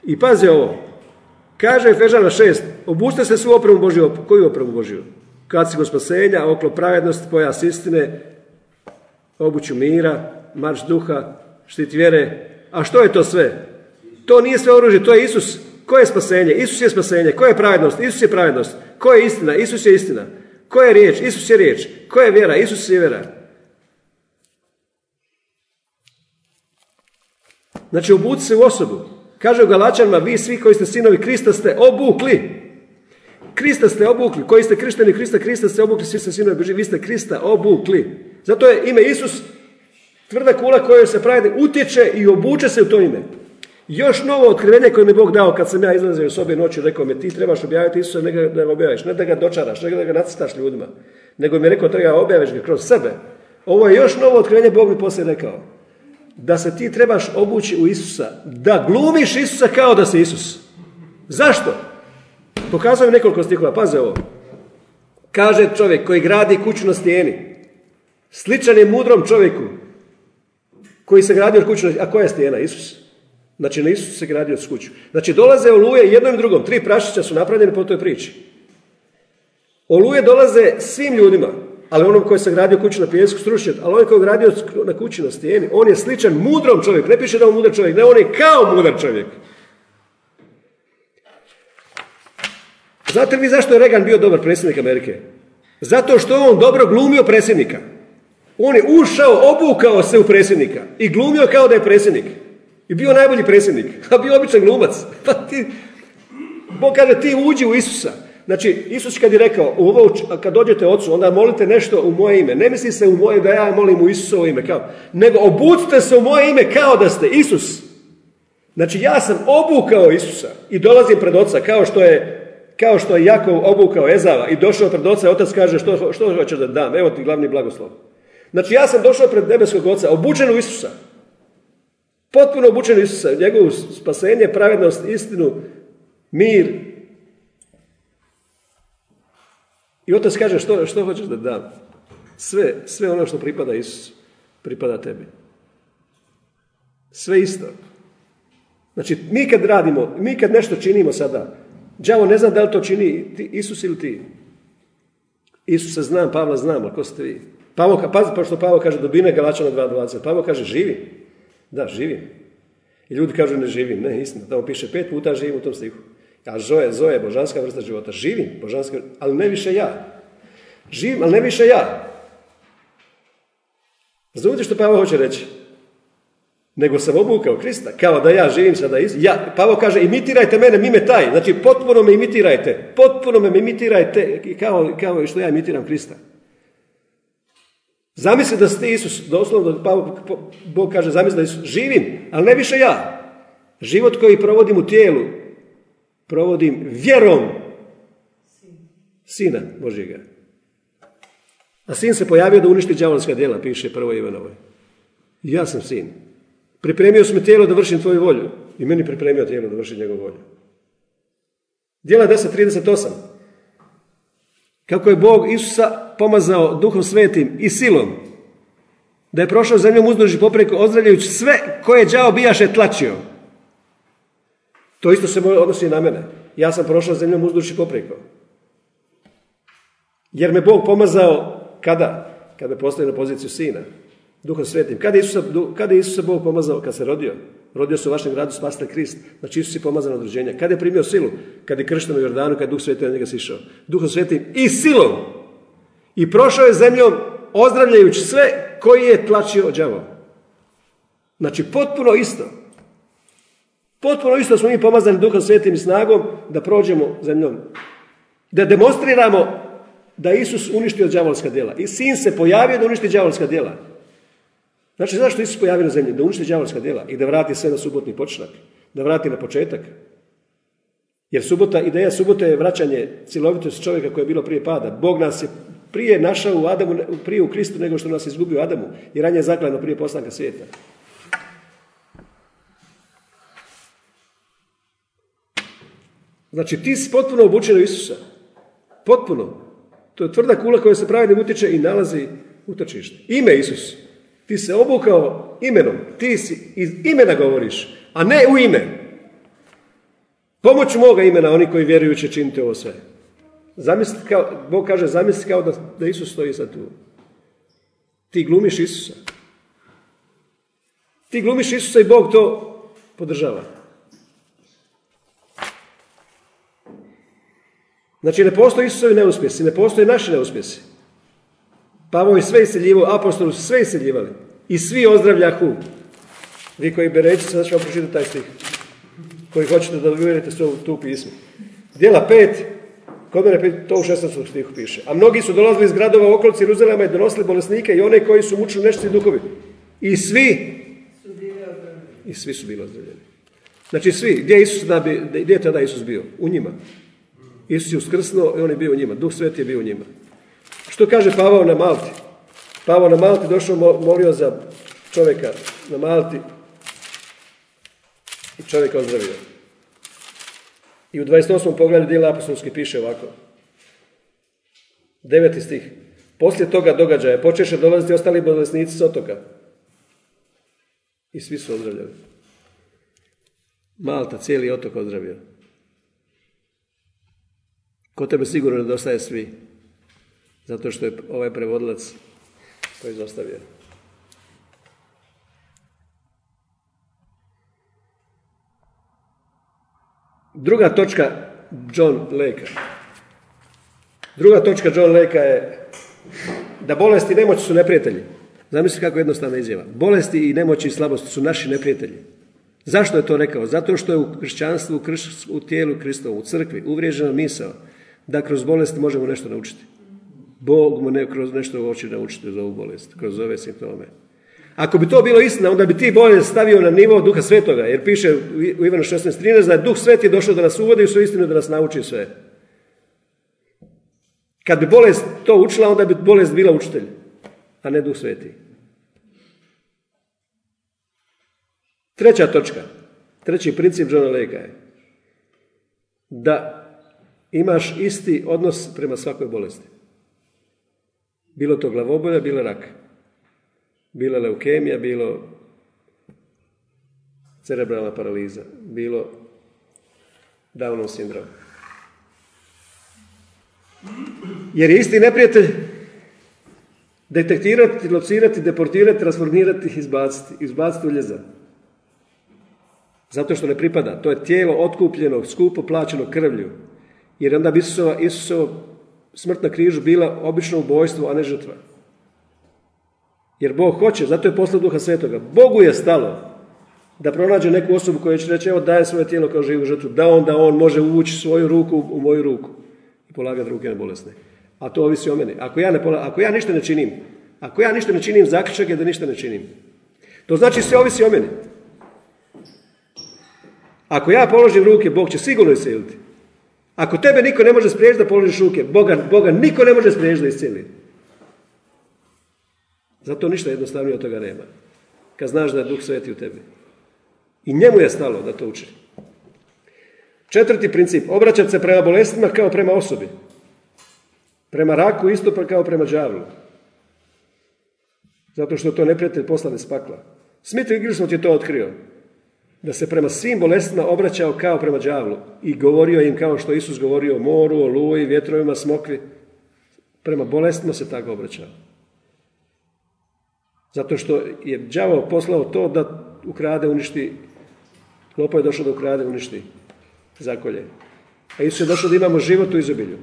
I pazi ovo, kaže Efežana 6, obuste se svu opremu Božju, koju opremu Božju? Kad spasenja, oklo pravednost, pojas istine, obuću mira, marš duha, štit vjere. A što je to sve? To nije sve oružje, to je Isus. Ko je spasenje? Isus je spasenje. Ko je pravednost? Isus je pravednost. Ko je istina? Isus je istina. Ko je riječ? Isus je riječ. Ko je vjera? Isus je vjera. Znači obuci se u osobu. Kaže u Galačanima, vi svi koji ste sinovi Krista ste obukli. Krista ste obukli. Koji ste krišteni Krista, Krista ste obukli, svi ste sinovi Boži, vi ste Krista obukli. Zato je ime Isus tvrda kula kojoj se pravi utječe i obuče se u to ime. Još novo otkrivenje koje mi je Bog dao kad sam ja izlazio u sobe noći rekao mi ti trebaš objaviti Isusa, ne da ga objaviš, ne da ga dočaraš, ne da ga nacrtaš ljudima, nego mi je rekao treba objaviš ga kroz sebe. Ovo je još novo otkrivenje Bog mi poslije rekao da se ti trebaš obući u Isusa, da glumiš Isusa kao da si Isus. Zašto? Pokazujem nekoliko stihova, paze ovo. Kaže čovjek koji gradi kuću na stijeni, sličan je mudrom čovjeku koji se gradi od kuću, a koja je stijena? Isus. Znači, na Isusu se gradio kuću. Znači, dolaze oluje jednom i drugom. Tri prašića su napravljene po toj priči. Oluje dolaze svim ljudima, ali onom koji se gradio kuću na pijesku stručnjak, ali onaj koji je gradio na kući na stijeni, on je sličan mudrom čovjeku. Ne piše da on mudar čovjek, ne, on je kao mudar čovjek. Znate li vi zašto je Reagan bio dobar predsjednik Amerike? Zato što je on dobro glumio predsjednika. On je ušao, obukao se u predsjednika i glumio kao da je predsjednik. I bio najbolji predsjednik, a bio običan glumac. Pa ti, Bog kaže ti uđi u Isusa. Znači, Isus kad je rekao, ovo, kad dođete ocu, onda molite nešto u moje ime. Ne misli se u moje da ja molim u Isusovo ime, kao, nego obucite se u moje ime kao da ste Isus. Znači, ja sam obukao Isusa i dolazim pred oca kao što je kao što je Jakov obukao Ezava i došao pred oca, otac kaže što, što hoćeš da dam, evo ti glavni blagoslov. Znači ja sam došao pred nebeskog oca, obučen u Isusa. Potpuno obučen u Isusa, njegovu spasenje, pravednost, istinu, mir. I otac kaže što, što hoćeš da dam. Sve, sve ono što pripada Isusu, pripada tebi. Sve isto. Znači, mi kad radimo, mi kad nešto činimo sada, Đavo ne zna da li to čini Isus ili ti. Isusa znam, Pavla znam, ali ko ste vi? Pavo, pazi, pošto Pavo kaže dobine Galačana 2.20. Pavo kaže živi. Da, živi. I ljudi kažu ne živim. Ne, istina. Tamo piše pet puta živim u tom stihu. A Zoe, Zoe božanska vrsta života. Živim, božanska, ali ne više ja. Živim, ali ne više ja. Razumite što Pavo hoće reći? nego sam obukao Krista, kao da ja živim sada iz... Ja, Pavo kaže, imitirajte mene, mime taj. Znači, potpuno me imitirajte. Potpuno me imitirajte, kao, kao što ja imitiram Krista. Zamisli da ste Isus, doslovno, Pavo, Bog kaže, zamisli da Isus, živim, ali ne više ja. Život koji provodim u tijelu, provodim vjerom Sina Božjega. A sin se pojavio da uništi džavolska djela, piše prvo Ivanovoj. Ja sam sin. Pripremio sam tijelo da vršim tvoju volju. I meni pripremio tijelo da vršim njegovu volju. Dijela 10.38. Kako je Bog Isusa pomazao duhom svetim i silom, da je prošao zemljom uzduži popreko ozdravljajući sve koje đao bijaše tlačio. To isto se odnosi na mene. Ja sam prošao zemljom uzduži popreko. Jer me Bog pomazao kada? Kada je postavio na poziciju sina. Duhom svetim. Kada je, Isusa, kada je Isusa Bog pomazao? Kad se rodio. Rodio se u vašem gradu spastel Krist. Znači Isus je pomazan od rođenja. Kada je primio silu? Kad je kršten u Jordanu, kad je Duh Sveti na njega sišao. Duhom svetim i silom. I prošao je zemljom ozdravljajući sve koji je tlačio đavo. Znači potpuno isto. Potpuno isto smo mi pomazani Duhom Svetim i snagom da prođemo zemljom. Da demonstriramo da Isus uništio đavolska djela. I sin se pojavio da uništi đavolska djela. Znači, zašto Isus pojavio na zemlji? Da uništi džavolska djela i da vrati sve na subotni počnak. Da vrati na početak. Jer subota, ideja subote je vraćanje cjelovitosti čovjeka koje je bilo prije pada. Bog nas je prije našao u Adamu, prije u Kristu nego što nas izgubio Adamu. I ranije je prije postanka svijeta. Znači ti si potpuno obučen u Isusa. Potpuno. To je tvrda kula koja se pravednim utječe i nalazi utočište. Ime Isus. Ti se obukao imenom. Ti si iz imena govoriš, a ne u ime. Pomoću moga imena, oni koji vjeruju će činiti ovo sve. Zamisli kao, Bog kaže, zamisli kao da, da Isus stoji za tu. Ti glumiš Isusa. Ti glumiš Isusa i Bog to podržava. Znači ne postoji Isusovi neuspjesi, ne postoje naši neuspjesi. Pavo je sve iseljivao, apostolu su sve iseljivali. I svi ozdravljahu. Vi koji bereći, sad ću vam taj stih. Koji hoćete da uvjerite sve u tu pismu. Dijela pet, kod mene to u 16. stihu piše. A mnogi su dolazili iz gradova u okolici Jeruzalema i donosili bolesnike i one koji su mučili nešti duhovi. I svi i svi su bili ozdravljeni. Znači svi, gdje je, Isus bi, gdje je tada Isus bio? U njima. Isus je uskrsnuo i on je bio u njima. Duh Sveti je bio u njima. Što kaže Pavao na Malti? Pavao na Malti došao, molio za čovjeka na Malti i čovjeka ozdravio. I u 28. pogledu dijela apostolski piše ovako. Deveti stih. Poslije toga događaja počeše dolaziti ostali bolesnici s otoka. I svi su ozdravljeni. Malta cijeli otok ozdravio. Ko tebe sigurno nedostaje svi. Zato što je ovaj prevodilac to izostavio. Druga točka John Lake. Druga točka John Lake je da bolesti i nemoći su neprijatelji. Zamislite kako jednostavna izjava. Bolesti i nemoći i slabosti su naši neprijatelji. Zašto je to rekao? Zato što je u kršćanstvu, u tijelu Kristovu, u crkvi, uvriježena misao da kroz bolest možemo nešto naučiti. Bog mu ne kroz nešto hoće naučiti za ovu bolest, kroz ove simptome. Ako bi to bilo istina, onda bi ti bolest stavio na nivo Duha Svetoga, jer piše u Ivanu 16.13 da je Duh Sveti došao da nas uvodi u svoju istinu, da nas nauči sve. Kad bi bolest to učila, onda bi bolest bila učitelj, a ne Duh Sveti. Treća točka, treći princip Johna Leka je da imaš isti odnos prema svakoj bolesti. Bilo to glavobolja, bilo rak. Bilo leukemija, bilo cerebralna paraliza, bilo Downov sindrom. Jer je isti neprijatelj detektirati, locirati, deportirati, transformirati, izbaciti. Izbaciti u ljeza. Zato što ne pripada. To je tijelo otkupljeno, skupo plaćeno krvlju. Jer onda bi Isusova, Isusova smrt na križu bila obično ubojstvo, a ne žrtva. Jer Bog hoće, zato je poslao Duha Svetoga. Bogu je stalo da pronađe neku osobu koja će reći, evo daje svoje tijelo kao živu žrtvu, da onda on može uvući svoju ruku u moju ruku i polagati ruke na bolesne. A to ovisi o meni. Ako ja, ne ako ja ništa ne činim, ako ja ništa ne činim, zaključak je da ništa ne činim. To znači sve ovisi o meni. Ako ja položim ruke, Bog će sigurno isceliti. Ako tebe niko ne može spriječiti da položiš ruke, Boga, Boga niko ne može spriječiti da iscijeli. Zato ništa jednostavnije od toga nema. Kad znaš da je Duh Sveti u tebi. I njemu je stalo da to uči. Četvrti princip, obraćati se prema bolestima kao prema osobi. Prema raku isto pa kao prema đavlu. Zato što to neprijatelj poslane spakla. Smith Wigglesworth je to otkrio da se prema svim bolestima obraćao kao prema đavlu i govorio im kao što Isus govorio o moru, o luji, vjetrovima, smokvi. Prema bolestima se tako obraćao. Zato što je đavo poslao to da ukrade, uništi. Lopo je došao da ukrade, uništi zakolje. A Isus je došao da imamo život u izobilju.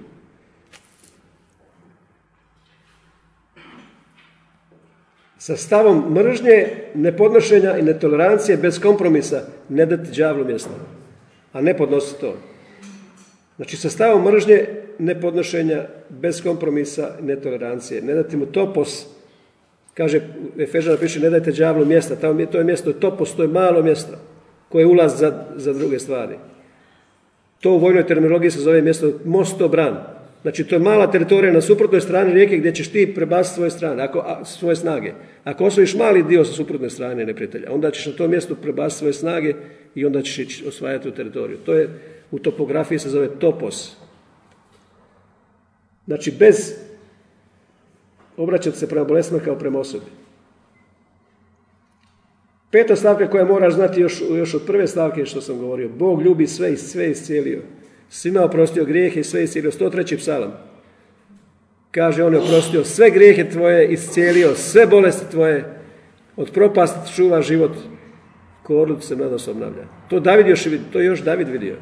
sa stavom mržnje, nepodnošenja i netolerancije bez kompromisa ne dati đavlu mjesto, a ne podnositi to. Znači sa stavom mržnje, nepodnošenja, bez kompromisa i netolerancije. Ne dati mu topos, kaže Efežana piše ne dajte đavlu mjesta, to je mjesto to je malo mjesto koje je ulaz za, za druge stvari. To u vojnoj terminologiji se zove mjesto mostobran. Znači, to je mala teritorija na suprotnoj strani rijeke gdje ćeš ti prebaciti svoje strane, ako, svoje snage. Ako osvojiš mali dio sa suprotne strane neprijatelja, onda ćeš na to mjesto prebaciti svoje snage i onda ćeš osvajati u teritoriju. To je, u topografiji se zove topos. Znači, bez obraćati se prema bolestima kao prema osobi. Peta stavka koja moraš znati još, još od prve stavke što sam govorio. Bog ljubi sve i sve iscijelio svima oprostio grijehe i sve iscijelio. 103. psalam. Kaže, on je oprostio sve grijehe tvoje, iscijelio sve bolesti tvoje, od propasti čuva život, ko se mladost obnavlja. To, David još, to još David vidio.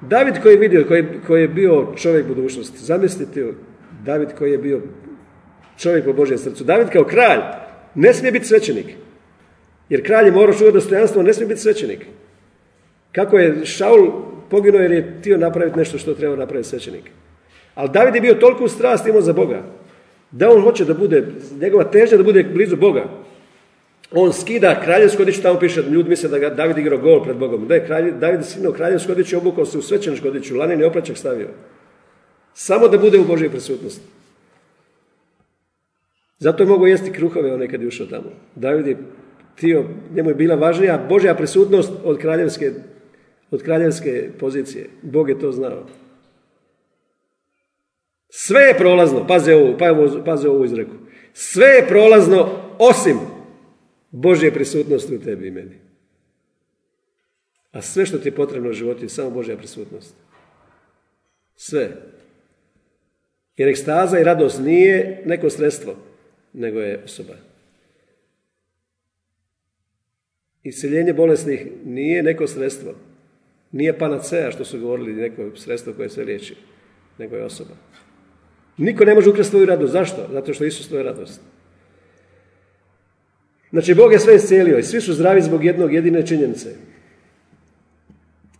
David koji je vidio, koji, koji je bio čovjek budućnosti. Zamislite, David koji je bio čovjek po Božjem srcu. David kao kralj ne smije biti svećenik. Jer kralj je morao čuvati dostojanstvo, ne smije biti svećenik. Kako je Šaul poginuo jer je htio napraviti nešto što treba napraviti svećenik. Ali David je bio toliko u strast imao za Boga, da on hoće da bude, njegova težnja da bude blizu Boga. On skida kraljevsku odjeću, tamo piše, ljudi misle da ga David igrao gol pred Bogom. Da je kralj, David skinuo kraljevsku odjeću, obukao se u svećeničku odjeću, lanini opračak stavio. Samo da bude u Božoj prisutnosti. Zato je mogao jesti kruhove onaj kad je ušao tamo. David je htio, njemu je bila važnija Božja prisutnost od kraljevske od kraljevske pozicije. Bog je to znao. Sve je prolazno, paze ovu, paze ovu izreku. Sve je prolazno osim Božje prisutnosti u tebi i meni. A sve što ti je potrebno u životu je samo Božja prisutnost. Sve. Jer ekstaza i radost nije neko sredstvo, nego je osoba. Iseljenje bolesnih nije neko sredstvo. Nije panacea što su govorili neko sredstvo koje se liječi, nego je osoba. Niko ne može ukrasti svoju radost. Zašto? Zato što Isus to je radost. Znači, Bog je sve iscijelio i svi su zdravi zbog jednog jedine činjenice.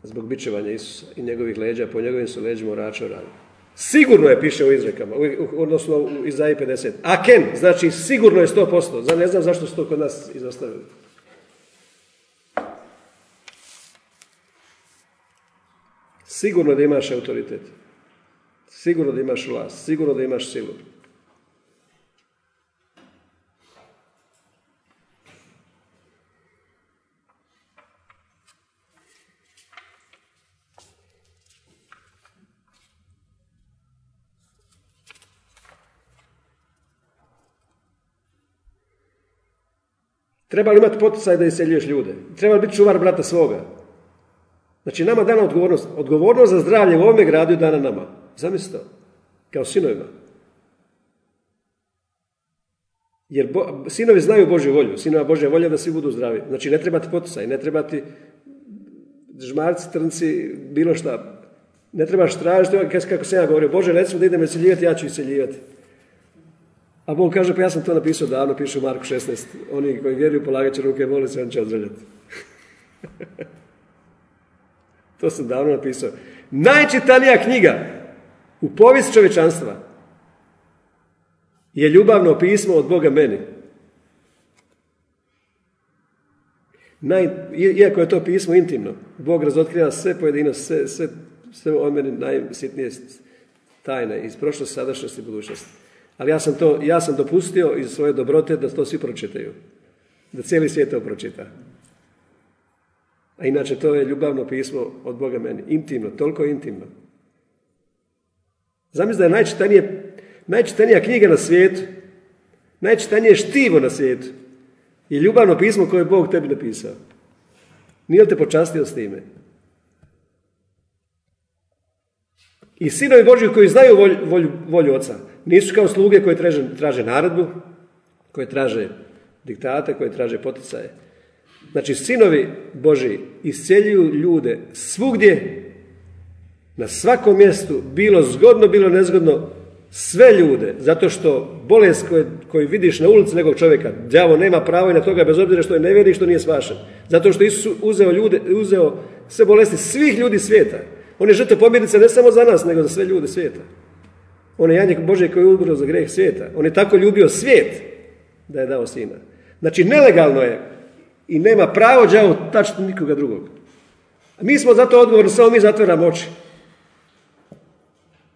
Zbog bičevanja Isusa i njegovih leđa, po njegovim su leđima orača rani. Sigurno je, piše u izrekama, odnosno u Izaji 50. A ken, znači sigurno je 100%. Ne znam zašto su to kod nas izostavili. Sigurno da imaš autoritet. Sigurno da imaš vlast. Sigurno da imaš silu. Treba li imati poticaj da iseljuješ ljude? Treba li biti čuvar brata svoga? Znači, nama dana odgovornost. Odgovornost za zdravlje u ovome gradu je dana nama. Zamislite. Kao sinovima. Jer sinovi znaju Božju volju. Sinova Božja volja da svi budu zdravi. Znači, ne trebati poticaj, ne trebati žmarci, trnci, bilo šta. Ne trebaš tražiti, kako sam ja govorio, Bože, recimo da idem iseljivati, ja ću iseljivati. A Bog kaže, pa ja sam to napisao davno, piše u Marku 16. Oni koji vjeruju polagat će ruke, vole se, on će odzrljati. to sam davno napisao. Najčitanija knjiga u povijest čovječanstva je ljubavno pismo od Boga meni. Naj, iako je to pismo intimno, Bog razotkriva sve pojedino, sve, sve, sve od meni najsitnije tajne iz prošlosti, sadašnjosti i budućnosti. Ali ja sam, to, ja sam dopustio iz svoje dobrote da to svi pročitaju. Da cijeli svijet to pročita. A inače to je ljubavno pismo od Boga meni. Intimno, toliko intimno. Zamisli da je najčitanije, najčitanija knjiga na svijetu, najčitanije štivo na svijetu je ljubavno pismo koje je Bog tebi napisao. Nije li te počastio s time? I sinovi Božji koji znaju volju, volju, volju oca, nisu kao sluge koje traže, traže naredbu, koje traže diktate, koje traže poticaje. Znači, sinovi Boži isceljuju ljude svugdje, na svakom mjestu, bilo zgodno, bilo nezgodno, sve ljude, zato što bolest koju, koju vidiš na ulici nekog čovjeka, đavo nema pravo i na toga, bez obzira što je nevjerni, što nije svašen. Zato što Isus uzeo, ljude, uzeo sve bolesti svih ljudi svijeta. On je žrtva pobjednice ne samo za nas, nego za sve ljude svijeta. On je Janjek Bože koji je umro za greh svijeta. On je tako ljubio svijet da je dao sina. Znači, nelegalno je i nema pravo đavo tačiti nikoga drugog. A mi smo zato odgovorni, samo mi zatvoramo oči.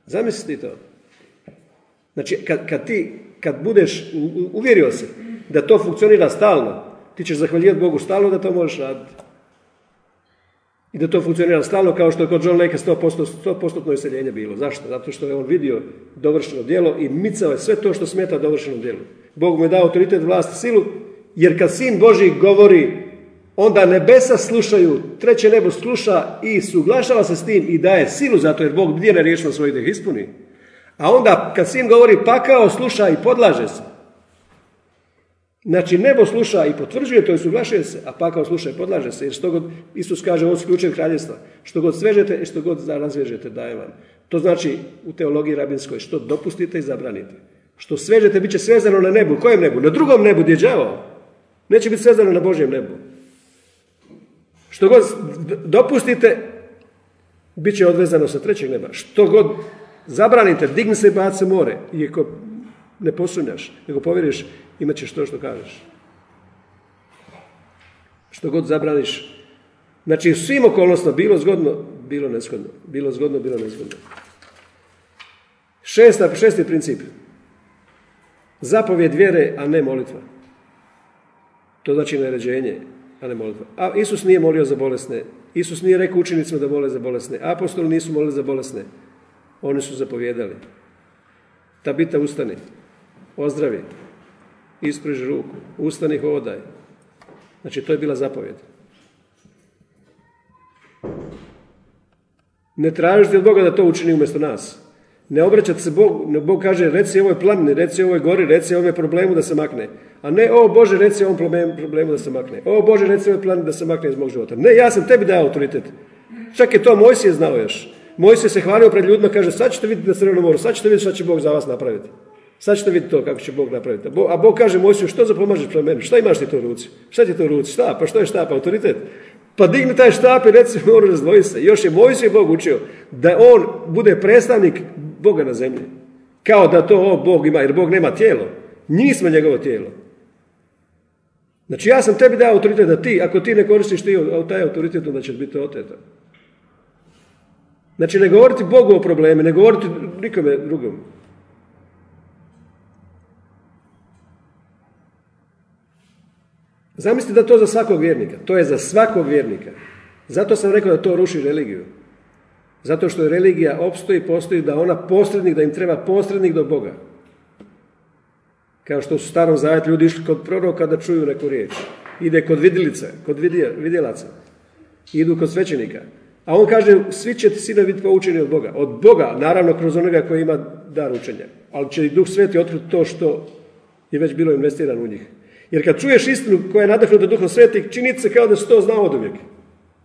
Zamislite to. Znači, kad, kad ti, kad budeš, uvjerio se da to funkcionira stalno, ti ćeš zahvaljivati Bogu stalno da to možeš raditi i da to funkcionira stalno kao što je kod John Lake 100%, 100% iseljenje bilo. Zašto? Zato što je on vidio dovršeno djelo i micao je sve to što smeta dovršenom djelu. Bog mu je dao autoritet, vlast, silu, jer kad sin Boži govori, onda nebesa slušaju, treće nebo sluša i suglašava se s tim i daje silu zato jer Bog bdije na riječno svojih da ih ispuni. A onda kad sin govori pakao, sluša i podlaže se. Znači, nebo sluša i potvrđuje to i suglašuje se, a pakao sluša i podlaže se. Jer što god, Isus kaže, su ključev kraljevstva. Što god svežete i što god razvežete, daje vam. To znači u teologiji rabinskoj, što dopustite i zabranite. Što svežete, bit će svezano na nebu. Kojem nebu? Na drugom nebu, gdje je Neće biti svezano na Božjem nebu. Što god dopustite, bit će odvezano sa trećeg neba. Što god zabranite, digni se i baci more. Iako ne posunjaš, nego povjeriš, imat ćeš to što kažeš. Što god zabraniš. Znači, u svim okolnostima, bilo zgodno, bilo nezgodno. Bilo zgodno, bilo nezgodno. Šesta, šesti princip. Zapovjed vjere, a ne molitva. To znači naređenje, a ne molitva. A Isus nije molio za bolesne. Isus nije rekao učenicima da mole za bolesne. Apostoli nisu molili za bolesne. Oni su zapovjedali. Tabita ustani ozdravi, ispriži ruku, ustani hodaj. Znači, to je bila zapovjed. Ne tražiti od Boga da to učini umjesto nas. Ne obraćati se Bog, Bog kaže reci ovoj planini, reci ovoj gori, reci ovome problemu da se makne. A ne, o Bože, reci ovom problemu da se makne. O Bože, reci ovoj planini da se makne iz mog života. Ne, ja sam tebi dao autoritet. Čak je to Mojsije znao još. Mojsije se hvalio pred ljudima, kaže, sad ćete vidjeti na Crvenom moru, sad ćete vidjeti šta će Bog za vas napraviti. Sad ćete vidjeti to kako će Bog napraviti. A Bog kaže Mojsiju, što za pomažeš pred meni? Šta imaš ti to u ruci? Šta ti to u ruci? Šta? Pa što je štap? Autoritet. Pa digni taj štap i reci moru razdvoji se. Još je Mojsije Bog učio da on bude predstavnik Boga na zemlji. Kao da to o, Bog ima, jer Bog nema tijelo. Nismo njegovo tijelo. Znači ja sam tebi dao autoritet da ti, ako ti ne koristiš ti taj autoritet, onda će biti oteta. Znači ne govoriti Bogu o probleme, ne govoriti nikome drugom. Zamislite da to za svakog vjernika. To je za svakog vjernika. Zato sam rekao da to ruši religiju. Zato što je religija opstoji, postoji da ona posrednik, da im treba posrednik do Boga. Kao što u starom zavjetu ljudi išli kod proroka da čuju neku riječ. Ide kod vidjelice, kod vidjelaca. Idu kod svećenika. A on kaže, svi će ti sine biti poučeni od Boga. Od Boga, naravno kroz onoga koji ima dar učenja. Ali će i Duh Sveti otkriti to što je već bilo investirano u njih. Jer kad čuješ istinu koja je nadahnuta Duhom Sveti, čini se kao da se to znao od uvijek.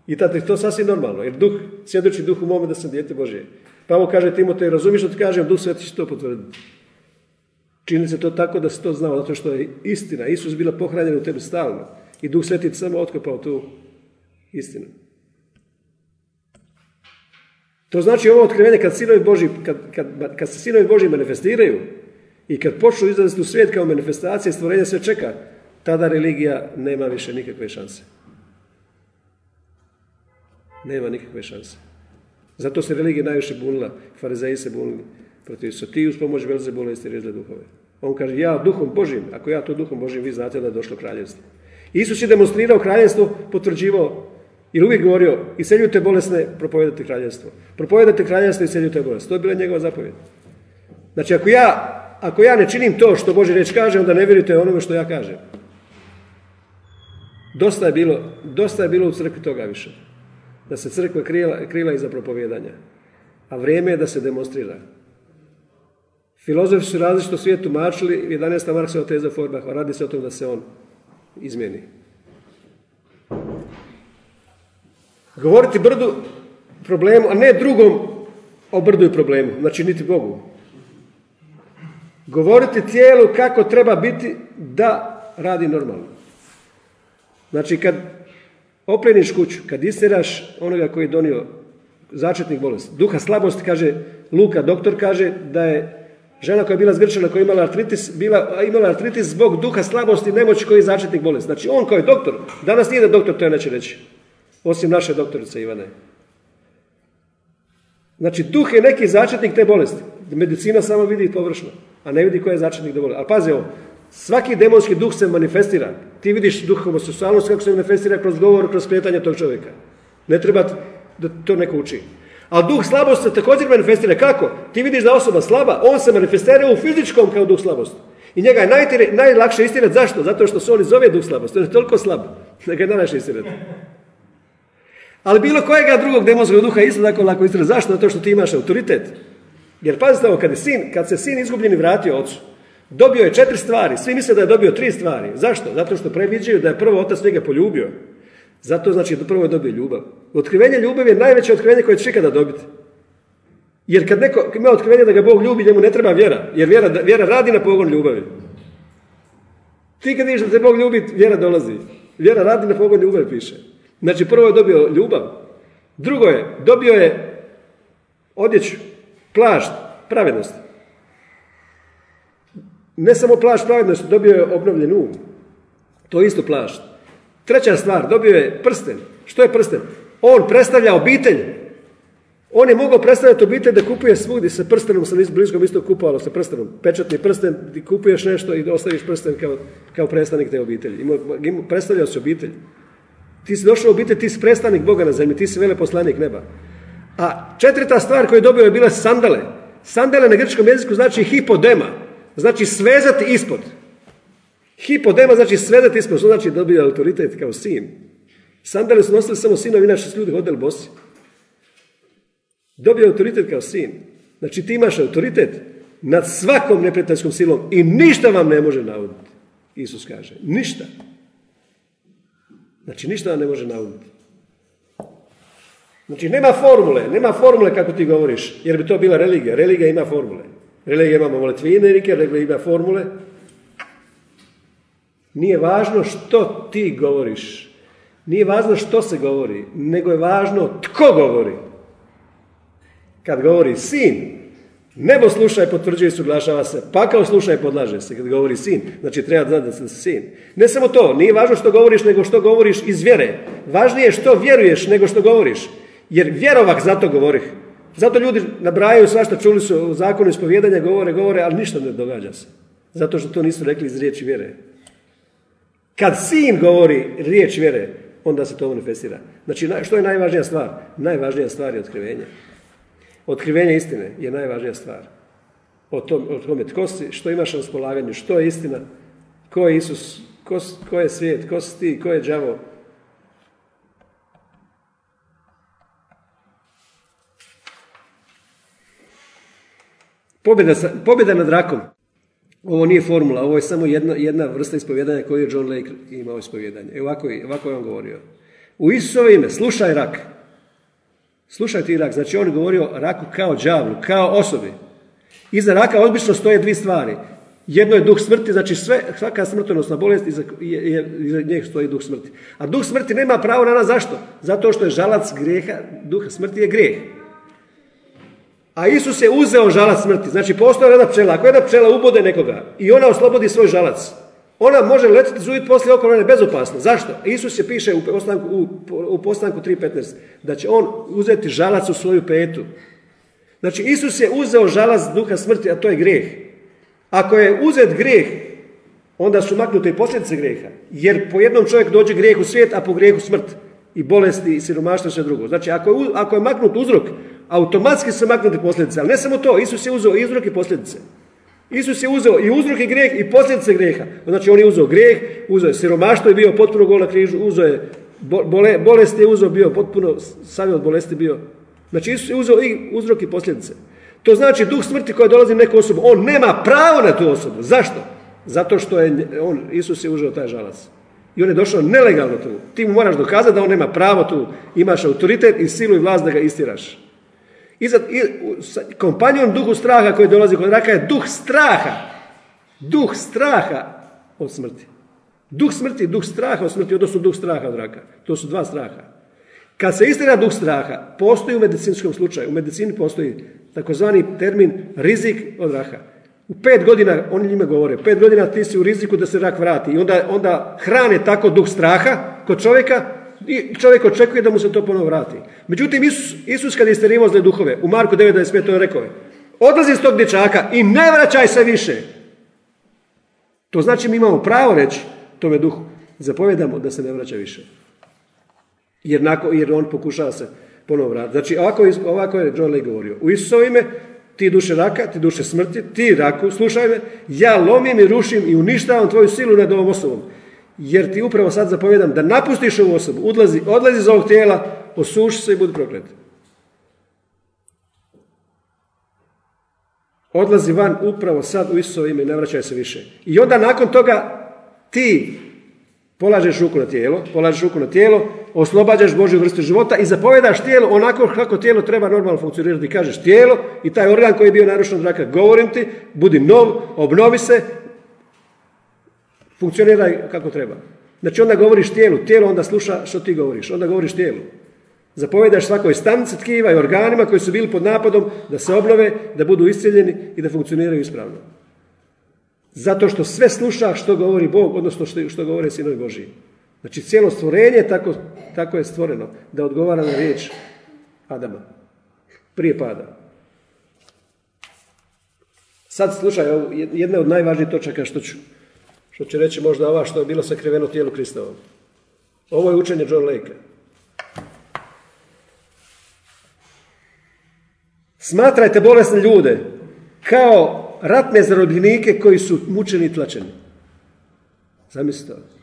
I tada je to sasvim normalno, jer duh, svjedoči duhu mome da sam dijete. Pa ovo kaže Timotej, razumiješ što ti kažem, duh sveti će to potvrditi. Čini se to tako da se to znao, zato što je istina. Isus bila pohranjena u tebi stalno. I duh sveti samo otkopao tu istinu. To znači ovo otkrivenje kad, sinovi Boži, kad, kad, kad se sinovi Boži manifestiraju i kad počnu izlaziti u svijet kao manifestacije stvorenja sve čeka, tada religija nema više nikakve šanse. Nema nikakve šanse. Zato se religija najviše bunila, farizeji se bunili protiv su. Ti uz pomoć Belzebula jeste rezle duhove. On kaže, ja duhom Božim, ako ja to duhom Božim, vi znate da je došlo kraljevstvo. Isus je demonstrirao kraljevstvo, potvrđivao, jer uvijek govorio, iseljujte bolesne, propovedate kraljevstvo. Propovedate kraljevstvo i iseljujte bolesne. To je bila njegova zapovjed. Znači, ako ja, ako ja ne činim to što Boži reč kaže, onda ne vjerujte onome što ja kažem. Dosta je bilo, dosta je bilo u crkvi toga više da se crkva krila, krila iza propovjedanja. A vrijeme je da se demonstrira. Filozofi su različito svijetu mačili, 11. Marksova teza Forbach, radi se o tom da se on izmijeni. Govoriti brdu problemu, a ne drugom o brdu i problemu, znači niti Bogu. Govoriti tijelu kako treba biti da radi normalno. Znači kad opleniš kuću, kad istiraš onoga koji je donio začetnik bolesti, duha slabosti, kaže Luka, doktor kaže da je žena koja je bila zgrčana, koja je imala artritis, bila, imala artritis zbog duha slabosti, nemoći koji je začetnik bolesti. Znači on kao je doktor, danas nije da doktor to je neće reći, osim naše doktorice Ivane. Znači duh je neki začetnik te bolesti. Medicina samo vidi površno, a ne vidi koji je začetnik bolesti. Ali pazi ovo, Svaki demonski duh se manifestira. Ti vidiš duh homoseksualnosti kako se manifestira kroz govor, kroz kretanje tog čovjeka. Ne treba da to neko uči. A duh slabosti se također manifestira. Kako? Ti vidiš da osoba slaba, on se manifestira u fizičkom kao duh slabosti. I njega je najtire, najlakše istirati. Zašto? Zato što se on zove duh slabosti. On je toliko slab da ga je najlakše istirati. Ali bilo kojega drugog demonskog duha isto tako lako istirati. Zašto? Zato što ti imaš autoritet. Jer pazite ovo, kad, sin, kad se sin izgubljeni vratio ocu, Dobio je četiri stvari. Svi misle da je dobio tri stvari. Zašto? Zato što previđaju da je prvo otac njega poljubio. Zato znači da prvo je dobio ljubav. Otkrivenje ljubavi je najveće otkrivenje koje će ikada dobiti. Jer kad neko ima otkrivenje da ga Bog ljubi, njemu ne treba vjera. Jer vjera, vjera radi na pogon ljubavi. Ti kad vidiš da te Bog ljubi, vjera dolazi. Vjera radi na pogon ljubavi, piše. Znači prvo je dobio ljubav. Drugo je, dobio je odjeću, plašt, pravednost. Ne samo plašt pravednosti, dobio je obnovljen um. To je isto plašt. Treća stvar, dobio je prsten. Što je prsten? On predstavlja obitelj. On je mogao predstavljati obitelj da kupuje svugdje sa prstenom, sa bliskom isto kupovalo sa prstenom. Pečatni prsten, ti kupuješ nešto i ostaviš prsten kao, kao predstavnik te obitelji. predstavljao se obitelj. Ti si došao u obitelj, ti si predstavnik Boga na zemlji, ti si veleposlanik neba. A četvrta stvar koju je dobio je bila sandale. Sandale na grčkom jeziku znači hipodema. Znači svezati ispod. Hipodema znači svezati ispod, što znači dobio autoritet kao sin. Sandale su nosili samo sinovi, inače su ljudi hodili bosi. Dobio autoritet kao sin. Znači ti imaš autoritet nad svakom neprijateljskom silom i ništa vam ne može nauditi. Isus kaže, ništa. Znači ništa vam ne može nauditi. Znači nema formule, nema formule kako ti govoriš, jer bi to bila religija. Religija ima formule. Religija imamo moletvine, religija ima formule. Nije važno što ti govoriš. Nije važno što se govori, nego je važno tko govori. Kad govori sin, nebo sluša i potvrđuje i suglašava se, pa kao sluša i podlaže se kad govori sin. Znači treba znati da sam sin. Ne samo to, nije važno što govoriš, nego što govoriš iz vjere. Važnije je što vjeruješ nego što govoriš. Jer vjerovak zato govori. Zato ljudi nabrajaju svašta, čuli su u zakonu ispovjedanja, govore, govore, ali ništa ne događa se. Zato što to nisu rekli iz riječi vjere. Kad sin govori riječ vjere, onda se to manifestira. Znači, što je najvažnija stvar? Najvažnija stvar je otkrivenje. Otkrivenje istine je najvažnija stvar. O, tom, o tome tko si, što imaš na raspolaganju, što je istina, ko je Isus, ko, ko je svijet, ko si ti, ko je đavo. Pobjeda, pobjeda nad rakom. Ovo nije formula, ovo je samo jedna, jedna vrsta ispovjedanja koju je John Lake imao ispovjedanje. E ovako, ovako je on govorio. U Isusovo ime, slušaj rak. Slušaj ti rak. Znači on je govorio raku kao đavlu, kao osobi. Iza raka obično stoje dvije stvari. Jedno je duh smrti, znači sve, svaka smrtonosna bolest, iza, je, iza njeg stoji duh smrti. A duh smrti nema pravo na nas zašto? Zato što je žalac grijeha, duh smrti je grijeh. A Isus je uzeo žalac smrti. Znači, postoje jedna pčela. Ako jedna pčela ubode nekoga i ona oslobodi svoj žalac, ona može letiti zujit poslije je bezopasna. Zašto? Isus je piše u postanku, u, u postanku 3.15 da će on uzeti žalac u svoju petu. Znači, Isus je uzeo žalac duha smrti, a to je grijeh. Ako je uzet grijeh, onda su maknute i posljedice grijeha. Jer po jednom čovjek dođe grijeh u svijet, a po grijehu smrt. I bolesti, i siromaštvo, sve drugo. Znači, ako je, ako je maknut uzrok, automatski se maknuti posljedice. Ali ne samo to, Isus je uzeo i uzrok i posljedice. Isus je uzeo i uzrok i grijeh i posljedice grijeha. Znači on je uzeo grijeh, uzeo je siromaštvo i bio potpuno gol na križu, uzeo je bole, bolest je uzeo, bio potpuno sami od bolesti bio. Znači Isus je uzeo i uzrok i posljedice. To znači duh smrti koja dolazi neku osobu, on nema pravo na tu osobu. Zašto? Zato što je on, Isus je uzeo taj žalac. I on je došao nelegalno tu. Ti mu moraš dokazati da on nema pravo tu. Imaš autoritet i silu i vlast da ga istiraš. Iza, kompanjon duhu straha koji dolazi kod raka je duh straha. Duh straha od smrti. Duh smrti, duh straha od smrti, odnosno duh straha od raka. To su dva straha. Kad se istina duh straha, postoji u medicinskom slučaju, u medicini postoji takozvani termin rizik od raka. U pet godina, oni njima govore, pet godina ti si u riziku da se rak vrati. I onda, onda hrane tako duh straha kod čovjeka i čovjek očekuje da mu se to ponovo vrati. Međutim, Isus, Isus kad je isterivao zle duhove, u Marku 9.25 to je rekao odlazi iz tog dječaka i ne vraćaj se više. To znači mi imamo pravo reći tome duhu, zapovjedamo da se ne vraća više. Jer, nako, jer on pokušava se ponovo vratiti. Znači, ovako, ovako je John Lake govorio. U Isusovo ime, ti duše raka, ti duše smrti, ti raku, slušaj me, ja lomim i rušim i uništavam tvoju silu nad ovom osobom jer ti upravo sad zapovjedam da napustiš ovu osobu, odlazi, odlazi iz ovog tijela, osuši se i budi proklet. Odlazi van upravo sad u Isusovo ime i ne vraćaj se više. I onda nakon toga ti polažeš ruku na tijelo, polažeš ruku na tijelo, oslobađaš Božju vrstu života i zapovjedaš tijelo onako kako tijelo treba normalno funkcionirati. Kažeš tijelo i taj organ koji je bio narušen od raka, govorim ti, budi nov, obnovi se, funkcionira kako treba. Znači onda govoriš tijelu, tijelo onda sluša što ti govoriš, onda govoriš tijelu. Zapovjedaš svakoj stanici tkiva i organima koji su bili pod napadom da se obnove, da budu iscijeljeni i da funkcioniraju ispravno. Zato što sve sluša što govori Bog, odnosno što, što govore sinovi Božiji. Znači cijelo stvorenje tako, tako je stvoreno da odgovara na riječ Adama. Prije pada. Sad slušaj, jedna od najvažnijih točaka što ću što će reći možda ova što je bilo sakriveno tijelu Kristovom. Ovo je učenje John Lake. Smatrajte bolesne ljude kao ratne zarobljenike koji su mučeni i tlačeni. Zamislite.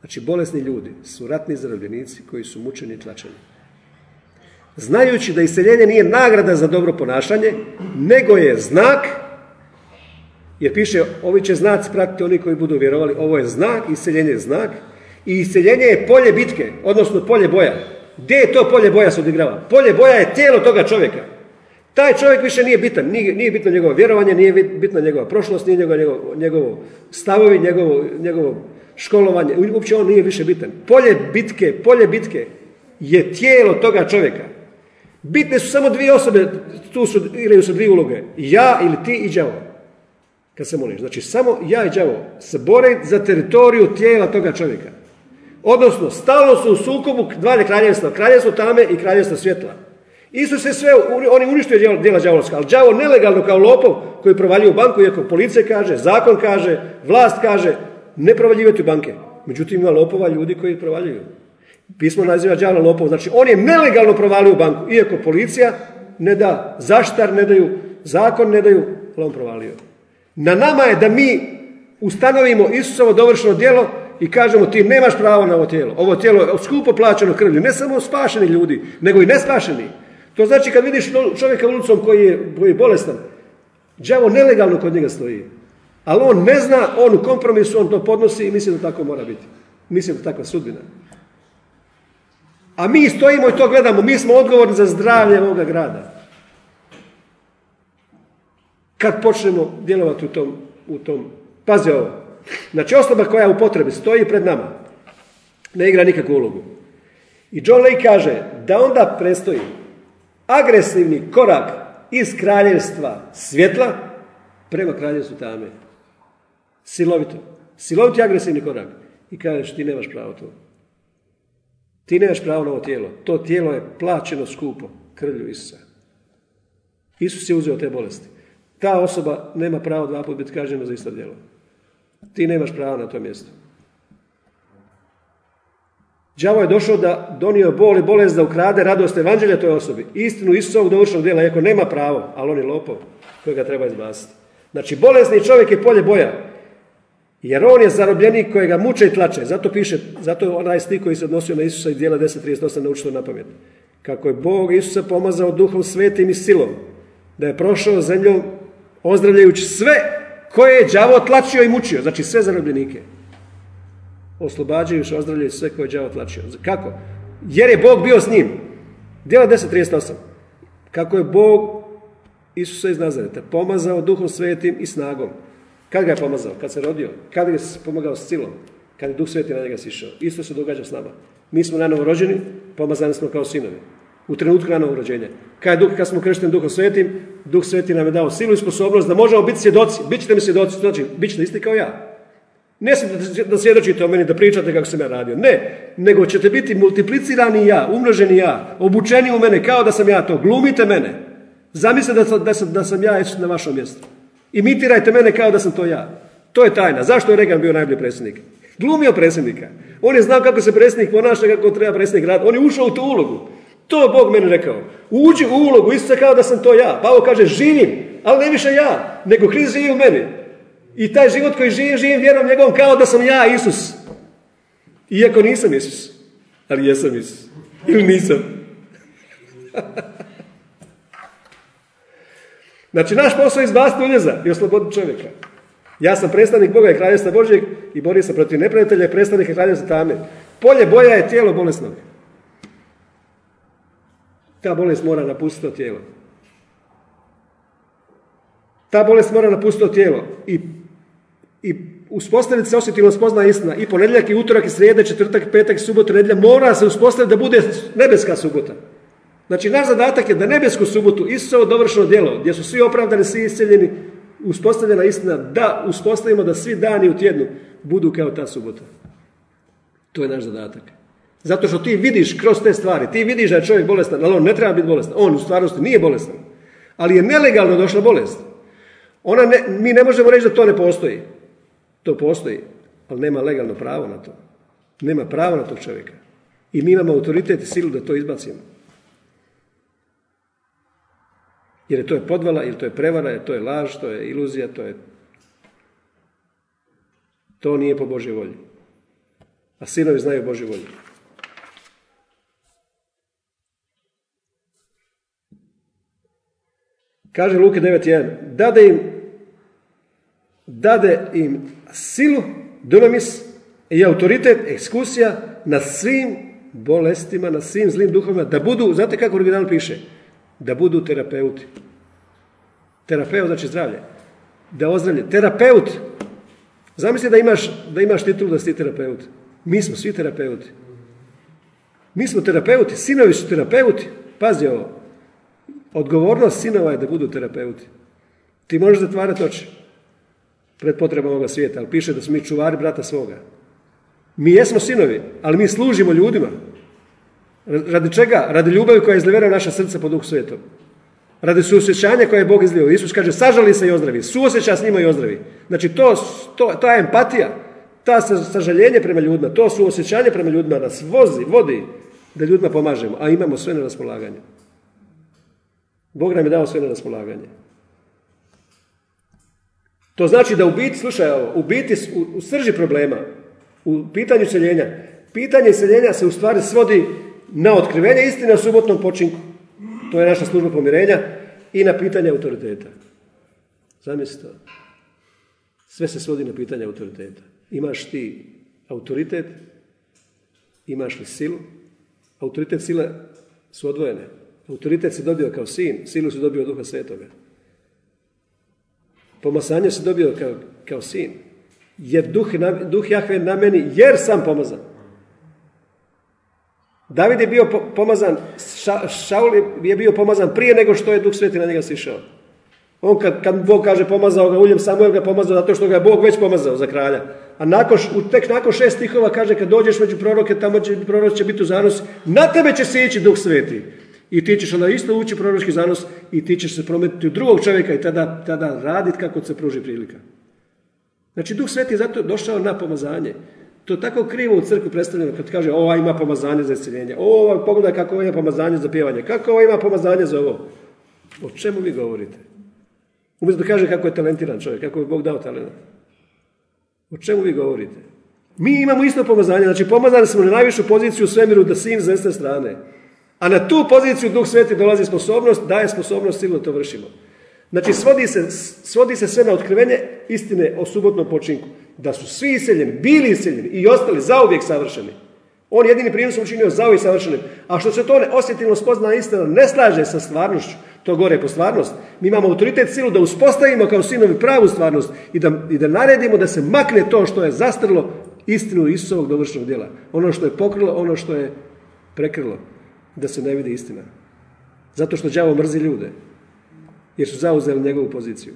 Znači, bolesni ljudi su ratni zarobljenici koji su mučeni i tlačeni. znajući da iseljenje nije nagrada za dobro ponašanje, nego je znak, jer piše, ovi će znaci pratiti oni koji budu vjerovali, ovo je znak, iseljenje je znak, i iseljenje je polje bitke, odnosno polje boja. Gdje je to polje boja se odigrava? Polje boja je tijelo toga čovjeka. Taj čovjek više nije bitan, nije, bitno njegovo vjerovanje, nije bitna njegova prošlost, nije njegovo, njegovo, stavovi, njegovo, njegovo školovanje, uopće on nije više bitan. Polje bitke, polje bitke je tijelo toga čovjeka. Bitne su samo dvije osobe, tu su, igraju se dvije uloge. Ja ili ti i đavo. Kad se moliš. Znači, samo ja i đavo se bore za teritoriju tijela toga čovjeka. Odnosno, stalno su u sukobu dva kraljevstva. Kraljevstvo tame i kraljevstvo svjetla. Isus je sve, oni uništio djela đavolska, ali đavo nelegalno kao lopov koji provaljuje u banku, iako policija kaže, zakon kaže, vlast kaže, ne provaljivati u banke. Međutim, ima lopova ljudi koji provaljuju. Pismo naziva đavla lopov. Znači, on je nelegalno provalio u banku, iako policija ne da, zaštar ne daju, zakon ne daju, ali on provalio. Na nama je da mi ustanovimo Isusovo dovršeno djelo i kažemo ti nemaš pravo na ovo tijelo. Ovo tijelo je skupo plaćeno krvlju, ne samo spašeni ljudi, nego i nespašeni. To znači kad vidiš čovjeka ulicom koji je, koji je bolestan, đavo nelegalno kod njega stoji. Ali on ne zna, on u kompromisu, on to podnosi i misli da tako mora biti. Mislim da takva sudbina. A mi stojimo i to gledamo, mi smo odgovorni za zdravlje ovoga grada. Kad počnemo djelovati u tom, u tom pazi ovo, znači osoba koja u potrebi stoji pred nama, ne igra nikakvu ulogu. I John Lay kaže da onda prestoji agresivni korak iz kraljevstva svjetla prema kraljevstvu tame. Silovito. Siloviti agresivni korak. I kažeš ti nemaš pravo to. Ti nemaš pravo na ovo tijelo. To tijelo je plaćeno skupo krvlju Isusa. Isus je uzeo te bolesti. Ta osoba nema pravo dva put biti kažnjena za isto djelo. Ti nemaš pravo na to mjesto. Đavo je došao da donio bol i bolest da ukrade radost evanđelja toj osobi. Istinu Isusovog dovršenog djela, iako nema pravo, ali on je lopov kojega treba izbaciti. Znači, bolesni čovjek je polje boja. Jer on je zarobljenik kojega muče i tlače. Zato piše, zato je onaj stih koji se odnosio na Isusa i dijela 10.38 naučio na pamet. Kako je Bog Isusa pomazao duhom svetim i silom, da je prošao zemljom ozdravljajući sve koje je đavo tlačio i mučio. Znači sve zarobljenike. Oslobađajući, ozdravljajući sve koje je đavo tlačio. Kako? Jer je Bog bio s njim. Dijela 10.38. Kako je Bog Isusa iz Nazareta pomazao duhom svetim i snagom kad ga je pomazao? Kad se rodio? Kad ga je pomagao s silom? Kad je Duh Sveti na njega sišao? Isto se događa s nama. Mi smo na rođeni, pomazani smo kao sinovi. U trenutku na rođenja. Kad, duh, kad smo kršteni Duhom Svetim, Duh Sveti nam je dao silu i sposobnost da možemo biti svjedoci. Bićete mi svjedoci, znači, bit ćete isti kao ja. Ne da svjedočite o meni, da pričate kako sam ja radio. Ne, nego ćete biti multiplicirani ja, umnoženi ja, obučeni u mene, kao da sam ja to. Glumite mene. Zamislite da, da sam ja na vašom mjestu. Imitirajte mene kao da sam to ja. To je tajna. Zašto je Reagan bio najbolji predsjednik? Glumio predsjednika. On je znao kako se predsjednik ponaša, kako treba predsjednik raditi. On je ušao u tu ulogu. To je Bog meni rekao. Uđi u ulogu, isto kao da sam to ja. Pavo kaže, živim, ali ne više ja, nego Hrist živi u meni. I taj život koji živim, živim vjerom njegovom kao da sam ja Isus. Iako nisam Isus. Ali jesam Isus. Ili nisam. Znači, naš posao je izbaciti uljeza i osloboditi čovjeka. Ja sam predstavnik Boga i kraljevstva Božjeg i borim se protiv neprijatelja i predstavnika kraljevstva tame. Polje boja je tijelo bolesnog. Ta bolest mora napustiti to tijelo. Ta bolest mora napustiti to tijelo i, i uspostaviti se osjetilno spozna istina. I ponedjeljak, i utorak, i srijede, četvrtak, petak, subota, nedjelja mora se uspostaviti da bude nebeska subota. Znači, naš zadatak je da nebesku subotu, Isusovo dovršeno djelo, gdje su svi opravdani, svi isceljeni, uspostavljena istina, da uspostavimo da svi dani u tjednu budu kao ta subota. To je naš zadatak. Zato što ti vidiš kroz te stvari, ti vidiš da je čovjek bolestan, ali on ne treba biti bolestan. On u stvarnosti nije bolestan. Ali je nelegalno došla bolest. Ona ne, mi ne možemo reći da to ne postoji. To postoji, ali nema legalno pravo na to. Nema pravo na tog čovjeka. I mi imamo autoritet i silu da to izbacimo. Jer je to je podvala, ili to je prevara, jer to je laž, to je iluzija, to je... To nije po Božoj volji. A sinovi znaju Božju volju. Kaže Luke 9.1. Dade im, dade im silu, dunamis i autoritet, ekskusija na svim bolestima, na svim zlim duhovima, da budu, znate kako u originalu piše? Da budu terapeuti. Terapeut znači zdravlje. Da ozdravlje. Terapeut. Zamisli da imaš, da imaš titulu da si terapeut. Mi smo svi terapeuti. Mi smo terapeuti, sinovi su terapeuti. Pazi ovo. Odgovornost sinova je da budu terapeuti. Ti možeš zatvarati oči pred potrebama ovoga svijeta, ali piše da smo mi čuvari brata svoga. Mi jesmo sinovi, ali mi služimo ljudima. Radi čega? Radi ljubavi koja je izlevera naša srca po duhu svetom. Radi suosjećanja koje je Bog izlio. Isus kaže, sažali se i ozdravi. Suosjeća s njima i ozdravi. Znači, to, to, ta empatija, ta sažaljenje prema ljudima, to suosjećanje prema ljudima nas vozi, vodi da ljudima pomažemo, a imamo sve na raspolaganju. Bog nam je dao sve na raspolaganje. To znači da u biti, slušaj ovo, u biti, u, srži problema, u pitanju seljenja, pitanje seljenja se u stvari svodi na otkrivenje istine o subotnom počinku. To je naša služba pomirenja i na pitanje autoriteta. Zamislite Sve se svodi na pitanje autoriteta. Imaš ti autoritet, imaš li silu? Autoritet sile su odvojene. Autoritet se dobio kao sin, silu se dobio od Duha Svetoga. Pomazanje se dobio kao, kao sin. Jer duh, duh Jahve na meni, jer sam pomazan. David je bio pomazan, Šaul je bio pomazan prije nego što je Duh Sveti na njega sišao. On kad, kad Bog kaže pomazao ga uljem, Samuel ga pomazao zato što ga je Bog već pomazao za kralja. A nakon, tek nakon šest stihova kaže kad dođeš među proroke, tamo će, prorok će biti u zanos, na tebe će se ići Duh Sveti. I ti ćeš onda isto ući proročki zanos i ti ćeš se prometiti u drugog čovjeka i tada, tada raditi kako se pruži prilika. Znači Duh Sveti je zato došao na pomazanje. To je tako krivo u crkvi predstavljeno kad kaže ova ima pomazanje za isceljenje, ovo pogledaj kako ovo ima pomazanje za pjevanje, kako ovo ima pomazanje za ovo. O čemu vi govorite? Umjesto da kaže kako je talentiran čovjek, kako je Bog dao talent. O čemu vi govorite? Mi imamo isto pomazanje, znači pomazani smo na najvišu poziciju u svemiru da sin s desne strane. A na tu poziciju Duh Sveti dolazi sposobnost, daje sposobnost, sigurno to vršimo. Znači, svodi se, svodi se sve na otkrivenje istine o subotnom počinku. Da su svi iseljeni, bili iseljeni i ostali zauvijek savršeni. On jedini prinos učinio zauvijek savršenim. A što se to ne osjetilno spozna istina ne slaže sa stvarnošću, to gore po stvarnost. Mi imamo autoritet silu da uspostavimo kao sinovi pravu stvarnost i da, i da naredimo da se makne to što je zastrlo istinu Isusovog dovršenog djela. Ono što je pokrilo, ono što je prekrilo. Da se ne vidi istina. Zato što đavo mrzi ljude jer su zauzeli njegovu poziciju.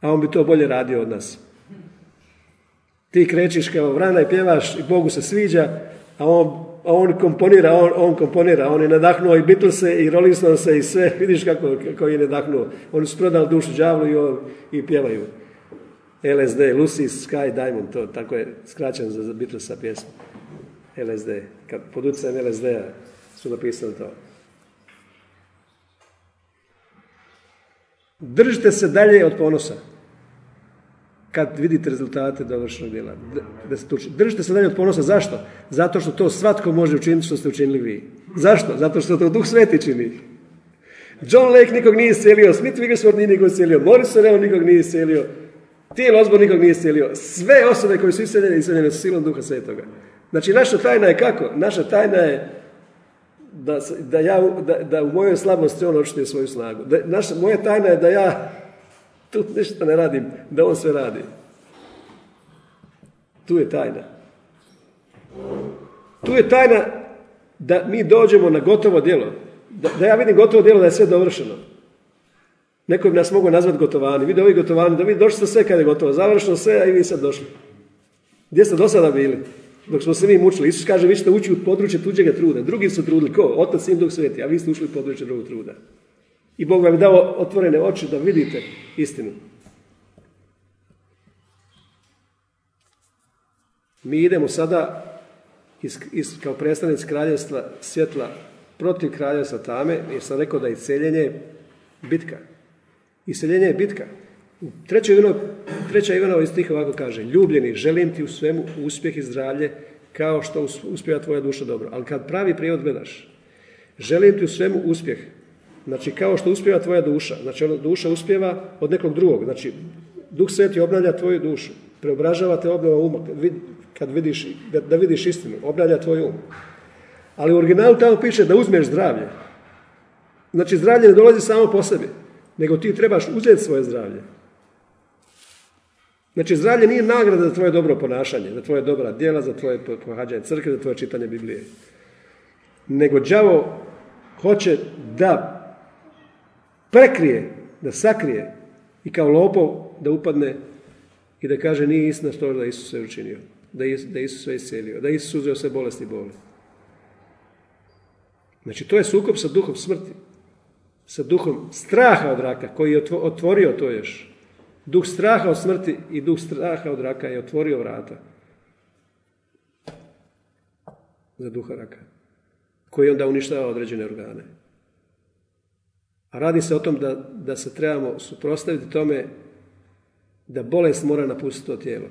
A on bi to bolje radio od nas. Ti krećiš kao vrana i pjevaš i Bogu se sviđa, a on, a on komponira, on, on, komponira, on je nadahnuo i Beatlese i Rolling Stonese i sve, vidiš kako, kako je nadahnuo. Oni su prodali dušu đavlu i, on, i pjevaju. LSD, Lucy Sky Diamond, to tako je skraćeno za Beatlesa pjesmu. LSD. Kad pod utjecajem LSD-a su napisali to. Držite se dalje od ponosa. Kad vidite rezultate dovršenog djela. Da Držite se dalje od ponosa. Zašto? Zato što to svatko može učiniti što ste učinili vi. Zašto? Zato što to Duh Sveti čini. John Lake nikog nije iscelio, Smith Wigglesworth nije nikog iscelio, Morrison Evo nikog nije iscelio, Tijel Osborne nikog nije iscelio. Sve osobe koje su iseljene, iseljene su silom Duha Svetoga. Znači, naša tajna je kako? Naša tajna je da, da, ja, da, da u mojoj slabosti on očituje svoju snagu. Naša, moja tajna je da ja tu ništa ne radim, da on sve radi. Tu je tajna. Tu je tajna da mi dođemo na gotovo djelo. Da, da ja vidim gotovo djelo da je sve dovršeno. Neko bi nas mogao nazvati gotovani. Vidi ovi gotovani, da vi došli ste sve kada je gotovo. Završeno sve, a i vi sad došli. Gdje ste do sada bili? Dok smo se mi mučili. Isus kaže, vi ćete ući u područje tuđega truda. Drugi su trudili. Ko? Otac, Sin, Duh Sveti. A vi ste ušli u područje drugog truda. I Bog vam je dao otvorene oči da vidite istinu. Mi idemo sada iz, kao predstavnici kraljevstva svjetla protiv kraljevstva tame, jer sam rekao da je celjenje bitka. Iseljenje je bitka. Treća Ivanova, treća Ivanova iz tih ovako kaže, ljubljeni, želim ti u svemu uspjeh i zdravlje, kao što uspjeva tvoja duša dobro. Ali kad pravi prijevod gledaš, želim ti u svemu uspjeh, Znači, kao što uspjeva tvoja duša. Znači, ono, duša uspjeva od nekog drugog. Znači, Duh Sveti obnavlja tvoju dušu. Preobražava te obnova uma. Kad vidiš, da vidiš istinu. Obnavlja tvoj um. Ali u originalu tamo piše da uzmeš zdravlje. Znači, zdravlje ne dolazi samo po sebi. Nego ti trebaš uzeti svoje zdravlje. Znači, zdravlje nije nagrada za tvoje dobro ponašanje, za tvoje dobra djela, za tvoje pohađanje crkve, za tvoje čitanje Biblije. Nego đavo hoće da prekrije, da sakrije i kao lopov da upadne i da kaže nije istina što da Isus sve učinio, da je, da Isus sve iscelio, da Isus uzeo sve bolesti i boli. Znači to je sukob sa duhom smrti, sa duhom straha od raka koji je otvorio to još. Duh straha od smrti i duh straha od raka je otvorio vrata za duha raka koji onda uništava određene organe. A radi se o tom da, da se trebamo suprostaviti tome da bolest mora napustiti to tijelo.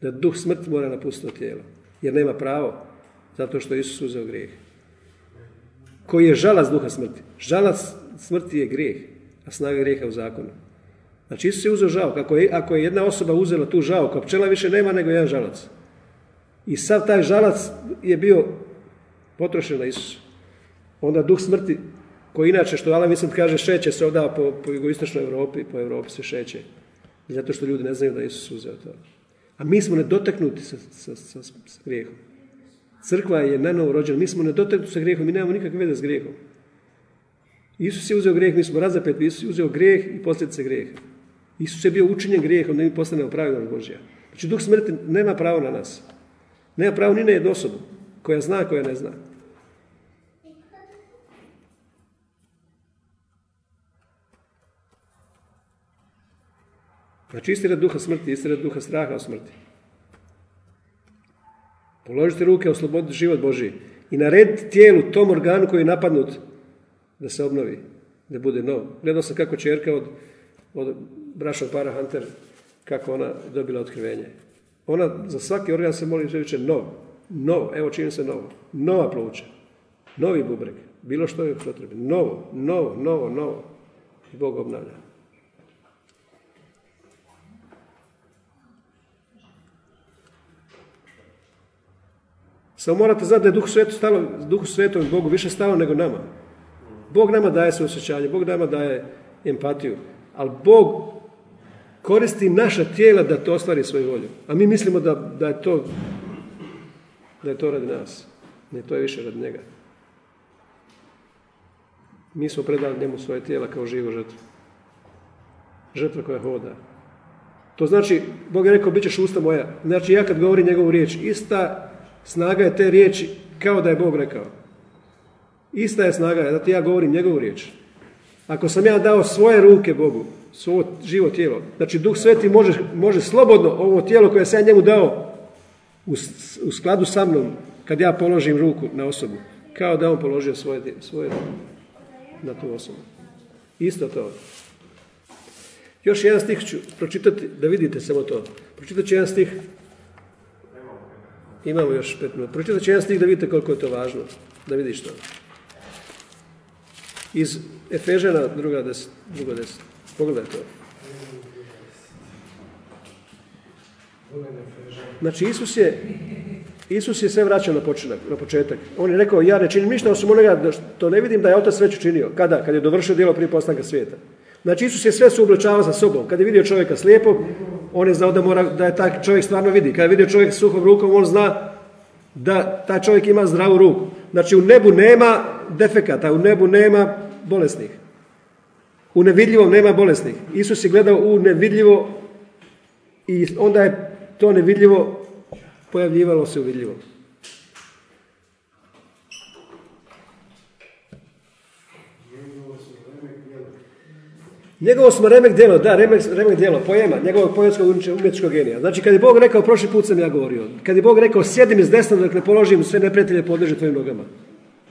Da duh smrti mora napustiti to tijelo. Jer nema pravo. Zato što Isus uzeo grijeh. Koji je žalac duha smrti. Žalac smrti je grijeh. A snaga grijeha u zakonu. Znači Isus je uzeo žao. Kako je, ako je jedna osoba uzela tu žao, kao pčela više nema nego jedan žalac. I sav taj žalac je bio potrošen na Isusu. Onda duh smrti koji inače, što Alan Vincent kaže, šeće se ovdje po, po jugoistočnoj Europi, po Europi se šeće. Zato što ljudi ne znaju da Isus uzeo to. A mi smo nedotaknuti sa, sa, sa, sa grijehom. Crkva je nanovo rođena. Mi smo nedotaknuti sa grijehom. Mi nemamo nikakve veze s grijehom. Isus je uzeo grijeh, mi smo razapet, Isus je uzeo grijeh i posljedice grijeha. Isus je bio učinjen grijehom, da mi postanemo pravilnog Božja. Znači, duh smrti nema pravo na nas. Nema pravo ni na jednu osobu, koja zna, koja ne zna. Znači istina duha smrti, istina duha straha o smrti. Položite ruke, osloboditi život Boži i narediti tijelu, tom organu koji je napadnut, da se obnovi, da bude nov. Gledao sam kako čerka od, od brašnog para Hunter, kako ona dobila otkrivenje. Ona za svaki organ se moli više nov. Nov, evo čini se novo. Nova pluća. Novi bubreg. Bilo što je potrebno. Novo, novo, novo, novo. I Bog obnavlja. Samo morate znati da je Duh Svetu stalo, Duhu Svetom i Bogu više stalo nego nama. Bog nama daje sve osjećanje, Bog nama daje empatiju, ali Bog koristi naša tijela da to ostvari svoju volju. A mi mislimo da, da je to da je to radi nas. Ne, to je više radi njega. Mi smo predali njemu svoje tijela kao živu žrtvu. Žrtva koja hoda. To znači, Bog je rekao, bit ćeš usta moja. Znači, ja kad govorim njegovu riječ, ista Snaga je te riječi kao da je Bog rekao. Ista je snaga, da ti ja govorim njegovu riječ. Ako sam ja dao svoje ruke Bogu, svoje živo tijelo, znači Duh Sveti može, može slobodno ovo tijelo koje sam ja njemu dao u, u skladu sa mnom, kad ja položim ruku na osobu, kao da on položio svoje, svoje na tu osobu. Isto to. Još jedan stih ću pročitati, da vidite samo to. Pročitat ću jedan stih Imamo još pet minuta. Pročitat ću jedan stih da vidite koliko je to važno. Da vidiš to. Iz Efežena druga deset. Druga deset. Pogledaj to. Znači Isus je Isus je sve vraćao na, počinak, na početak. On je rekao, ja ne činim ništa osim onoga da to ne vidim da je Otac već učinio. Kada? Kad je dovršio djelo prije postanka svijeta. Znači Isus je sve suobličavao sa sobom. Kad je vidio čovjeka slijepog, on je znao da, mora, da je taj čovjek stvarno vidi. Kad je vidio čovjek suhom rukom, on zna da taj čovjek ima zdravu ruku. Znači u nebu nema defekata, u nebu nema bolesnih. U nevidljivom nema bolesnih. Isus je gledao u nevidljivo i onda je to nevidljivo pojavljivalo se u vidljivom. Njegovo smo remek djelo, da, remek, remek djelo, pojema, njegovog poetskog umjetničkog genija. Znači, kad je Bog rekao, prošli put sam ja govorio, kad je Bog rekao, sjedim iz desna dok ne položim sve neprijatelje podleže tvojim nogama.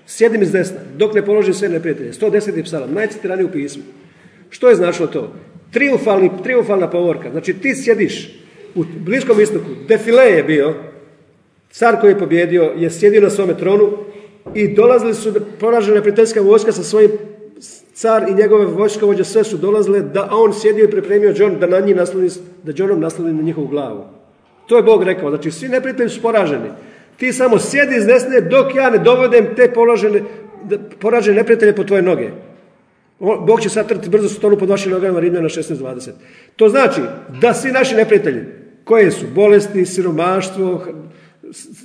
Sjedim iz desna, dok ne položim sve neprijatelje. 110. psalam, najcitiraniji u pismu. Što je značilo to? Triumfalni, triumfalna povorka. Znači, ti sjediš u Bliskom istoku. Defile je bio, car koji je pobjedio, je sjedio na svome tronu i dolazili su poražena prijateljska vojska sa svojim car i njegove vojskovođe sve su dolazile da on sjedio i pripremio John da na njih nasloni, da Johnom nasloni na njihovu glavu. To je Bog rekao. Znači, svi neprijatelji su poraženi. Ti samo sjedi iz desne dok ja ne dovodem te položene, poražene neprijatelje po tvoje noge. Bog će satrti brzo stolu pod vašim nogama Rimljana 16.20. To znači da svi naši neprijatelji, koje su bolesti, siromaštvo,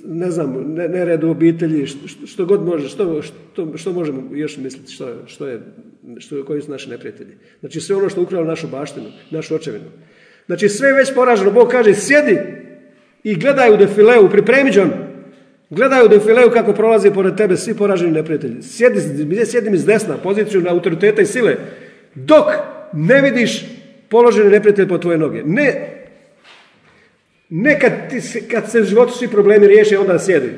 ne znam, nered u obitelji, što, što god može, što, što, što, možemo još misliti, što, što je, što, koji su naši neprijatelji. Znači sve ono što ukralo našu baštinu, našu očevinu. Znači sve je već poraženo. Bog kaže sjedi i gledaj u defileu, pripremi Gledaj u defileu kako prolazi pored tebe svi poraženi neprijatelji. Sjedi, gdje sjedim iz desna, poziciju na autoriteta i sile, dok ne vidiš položene neprijatelje po tvoje noge. Ne, ne kad, kad se životu svi problemi riješe, onda sjedi.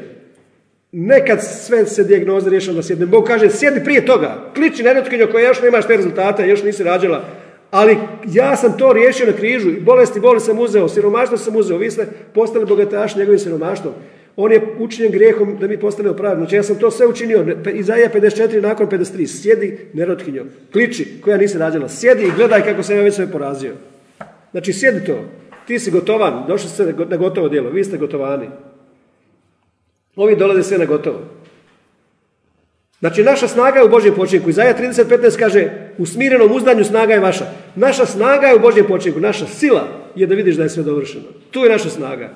Ne kad sve se dijagnoze riješe, onda sjedi. Bog kaže, sjedi prije toga. Kliči nerotkinjo koja još nemaš te rezultate, još nisi rađala. Ali ja sam to riješio na križu. Bolesti, boli sam uzeo, siromaštvo sam uzeo. Vi ste postali bogataš njegovim siromaštvom. On je učinjen grijehom da mi postanemo pravi. Znači ja sam to sve učinio. Izaija 54 nakon 53. Sjedi nerotkinjo. Kliči koja nisi rađala. Sjedi i gledaj kako sam ja već sve porazio. Znači sjedi to. Ti si gotovan. Došli ste na gotovo djelo. Vi ste gotovani. Ovi dolaze sve na gotovo. Znači naša snaga je u Božjem počinku. Izaja 30.15 kaže u smirenom uzdanju snaga je vaša. Naša snaga je u Božjem počinku. Naša sila je da vidiš da je sve dovršeno. Tu je naša snaga.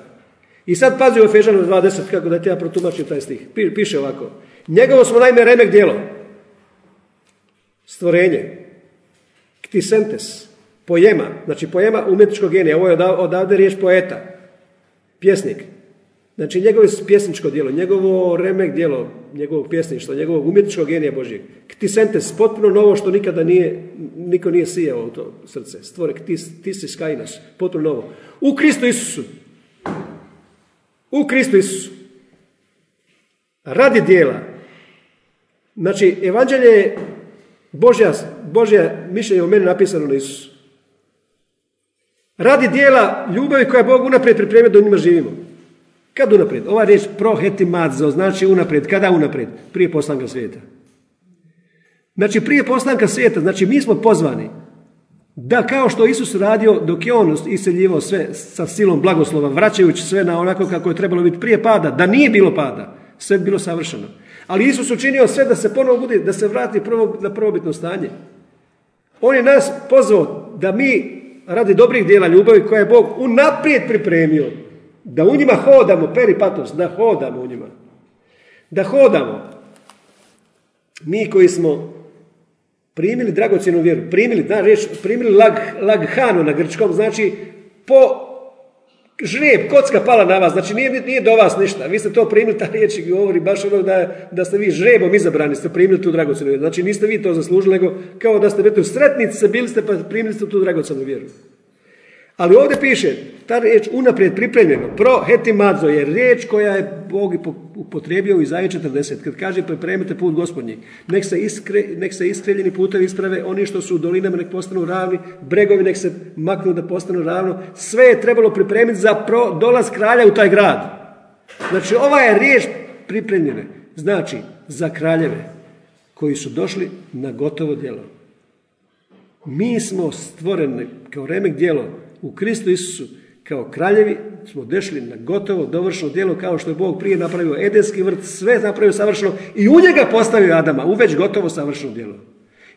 I sad pazi u Efežanu 2.10 kako da ti ja protumačim taj stih. Piše ovako. Njegovo smo najme remek dijelo. Stvorenje. Ktisentes. Pojema. Znači pojema umjetničkog genija. Ovo je odavde riječ poeta. Pjesnik. Znači njegovo pjesničko djelo, njegovo remek djelo, njegovog pjesništva, njegovog umjetničkog genija Božijeg. Ktisentes, potpuno novo što nikada nije, niko nije sijao u to srce. Stvore ktis, tisis kainos, potpuno novo. U Kristu Isusu. U Kristu Isusu. Radi dijela. Znači, evanđelje je Božja, Božja mišljenje o meni napisano na Isusu. Radi dijela ljubavi koja je Bog unaprijed pripremio da u njima živimo. Kad unaprijed? Ova riječ prohetimadzo znači unaprijed. Kada unaprijed? Prije postanka svijeta. Znači prije postanka svijeta, znači mi smo pozvani da kao što Isus radio dok je on iseljivao sve sa silom blagoslova, vraćajući sve na onako kako je trebalo biti prije pada, da nije bilo pada, sve bi bilo savršeno. Ali Isus učinio sve da se ponovo bude, da se vrati prvo, na prvobitno stanje. On je nas pozvao da mi radi dobrih dijela ljubavi koje je Bog unaprijed pripremio, da u njima hodamo, peripatos, da hodamo u njima. Da hodamo. Mi koji smo primili dragocjenu vjeru, primili, da, reč, primili lag, laghanu na grčkom, znači po žreb, kocka pala na vas, znači nije, nije do vas ništa. Vi ste to primili, ta riječ govori baš ono da, da ste vi žrebom izabrani, ste primili tu dragocjenu vjeru. Znači niste vi to zaslužili, nego kao da ste u sretnici, bili ste pa primili ste tu dragocjenu vjeru. Ali ovdje piše, ta riječ unaprijed pripremljeno, pro hetimadzo je riječ koja je Bog upotrijebio u Izaji 40, kad kaže pripremite put gospodnji. Nek se, iskre, nek se iskreljeni putevi isprave, oni što su u dolinama nek postanu ravni, bregovi nek se maknu da postanu ravno. Sve je trebalo pripremiti za dolaz kralja u taj grad. Znači ova je riječ pripremljena. Znači za kraljeve koji su došli na gotovo djelo. Mi smo stvoreni kao remek djelo u Kristu Isusu kao kraljevi smo dešli na gotovo dovršeno djelo kao što je Bog prije napravio Edenski vrt, sve napravio savršeno i u njega postavio Adama, u već gotovo savršeno djelo.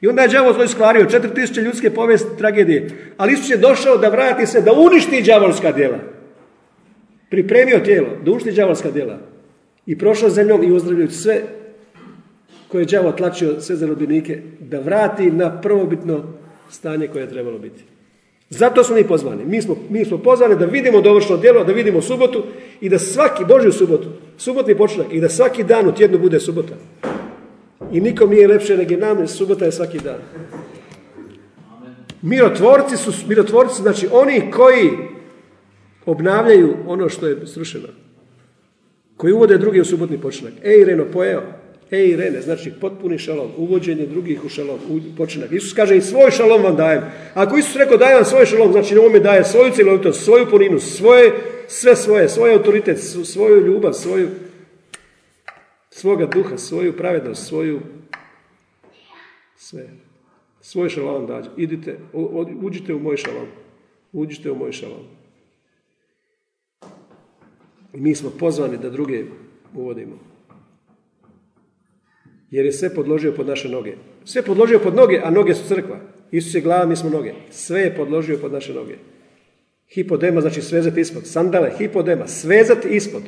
I onda je đavol to iskvario, 4000 ljudske povijesti tragedije, ali Isus je došao da vrati se, da uništi đavolska djela. Pripremio tijelo, da uništi đavolska djela. I prošao zemljom i uzdravljujući sve koje je đavo tlačio, sve zarobinike, da vrati na prvobitno stanje koje je trebalo biti. Zato smo mi pozvani. Mi smo, mi smo pozvani da vidimo dovršno djelo, da vidimo subotu i da svaki Božju subotu, subotni počinak i da svaki dan u tjednu bude subota. I nikom nije lepše nego nam, subota je svaki dan. Mirotvorci su, mirotvorci znači oni koji obnavljaju ono što je srušeno. Koji uvode drugi u subotni počinak. Ej, Reno, pojeo. Ej, Rene, znači potpuni šalom, uvođenje drugih u šalom, počinak. Isus kaže i svoj šalom vam dajem. Ako Isus rekao dajem vam svoj šalom, znači on mi daje svoju cjelovitost, svoju puninu, svoje, sve svoje, svoj autoritet, svoju ljubav, svoju, svoga duha, svoju pravednost, svoju sve. Svoj šalom dađe. Idite, uđite u moj šalom. Uđite u moj šalom. I mi smo pozvani da druge uvodimo. Jer je sve podložio pod naše noge. Sve podložio pod noge, a noge su crkva. Isus je glava, mi smo noge. Sve je podložio pod naše noge. Hipodema znači svezati ispod. Sandale, hipodema, svezati ispod.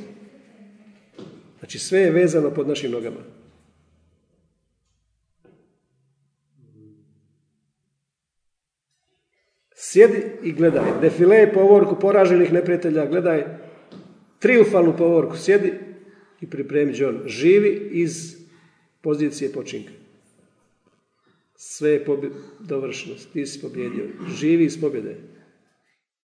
Znači sve je vezano pod našim nogama. Sjedi i gledaj. Defile povorku poraženih neprijatelja. Gledaj triumfalnu povorku. Sjedi i pripremi John. Živi iz pozicije počinka. Sve je dovršenost. Ti si pobjedio. Živi iz pobjede.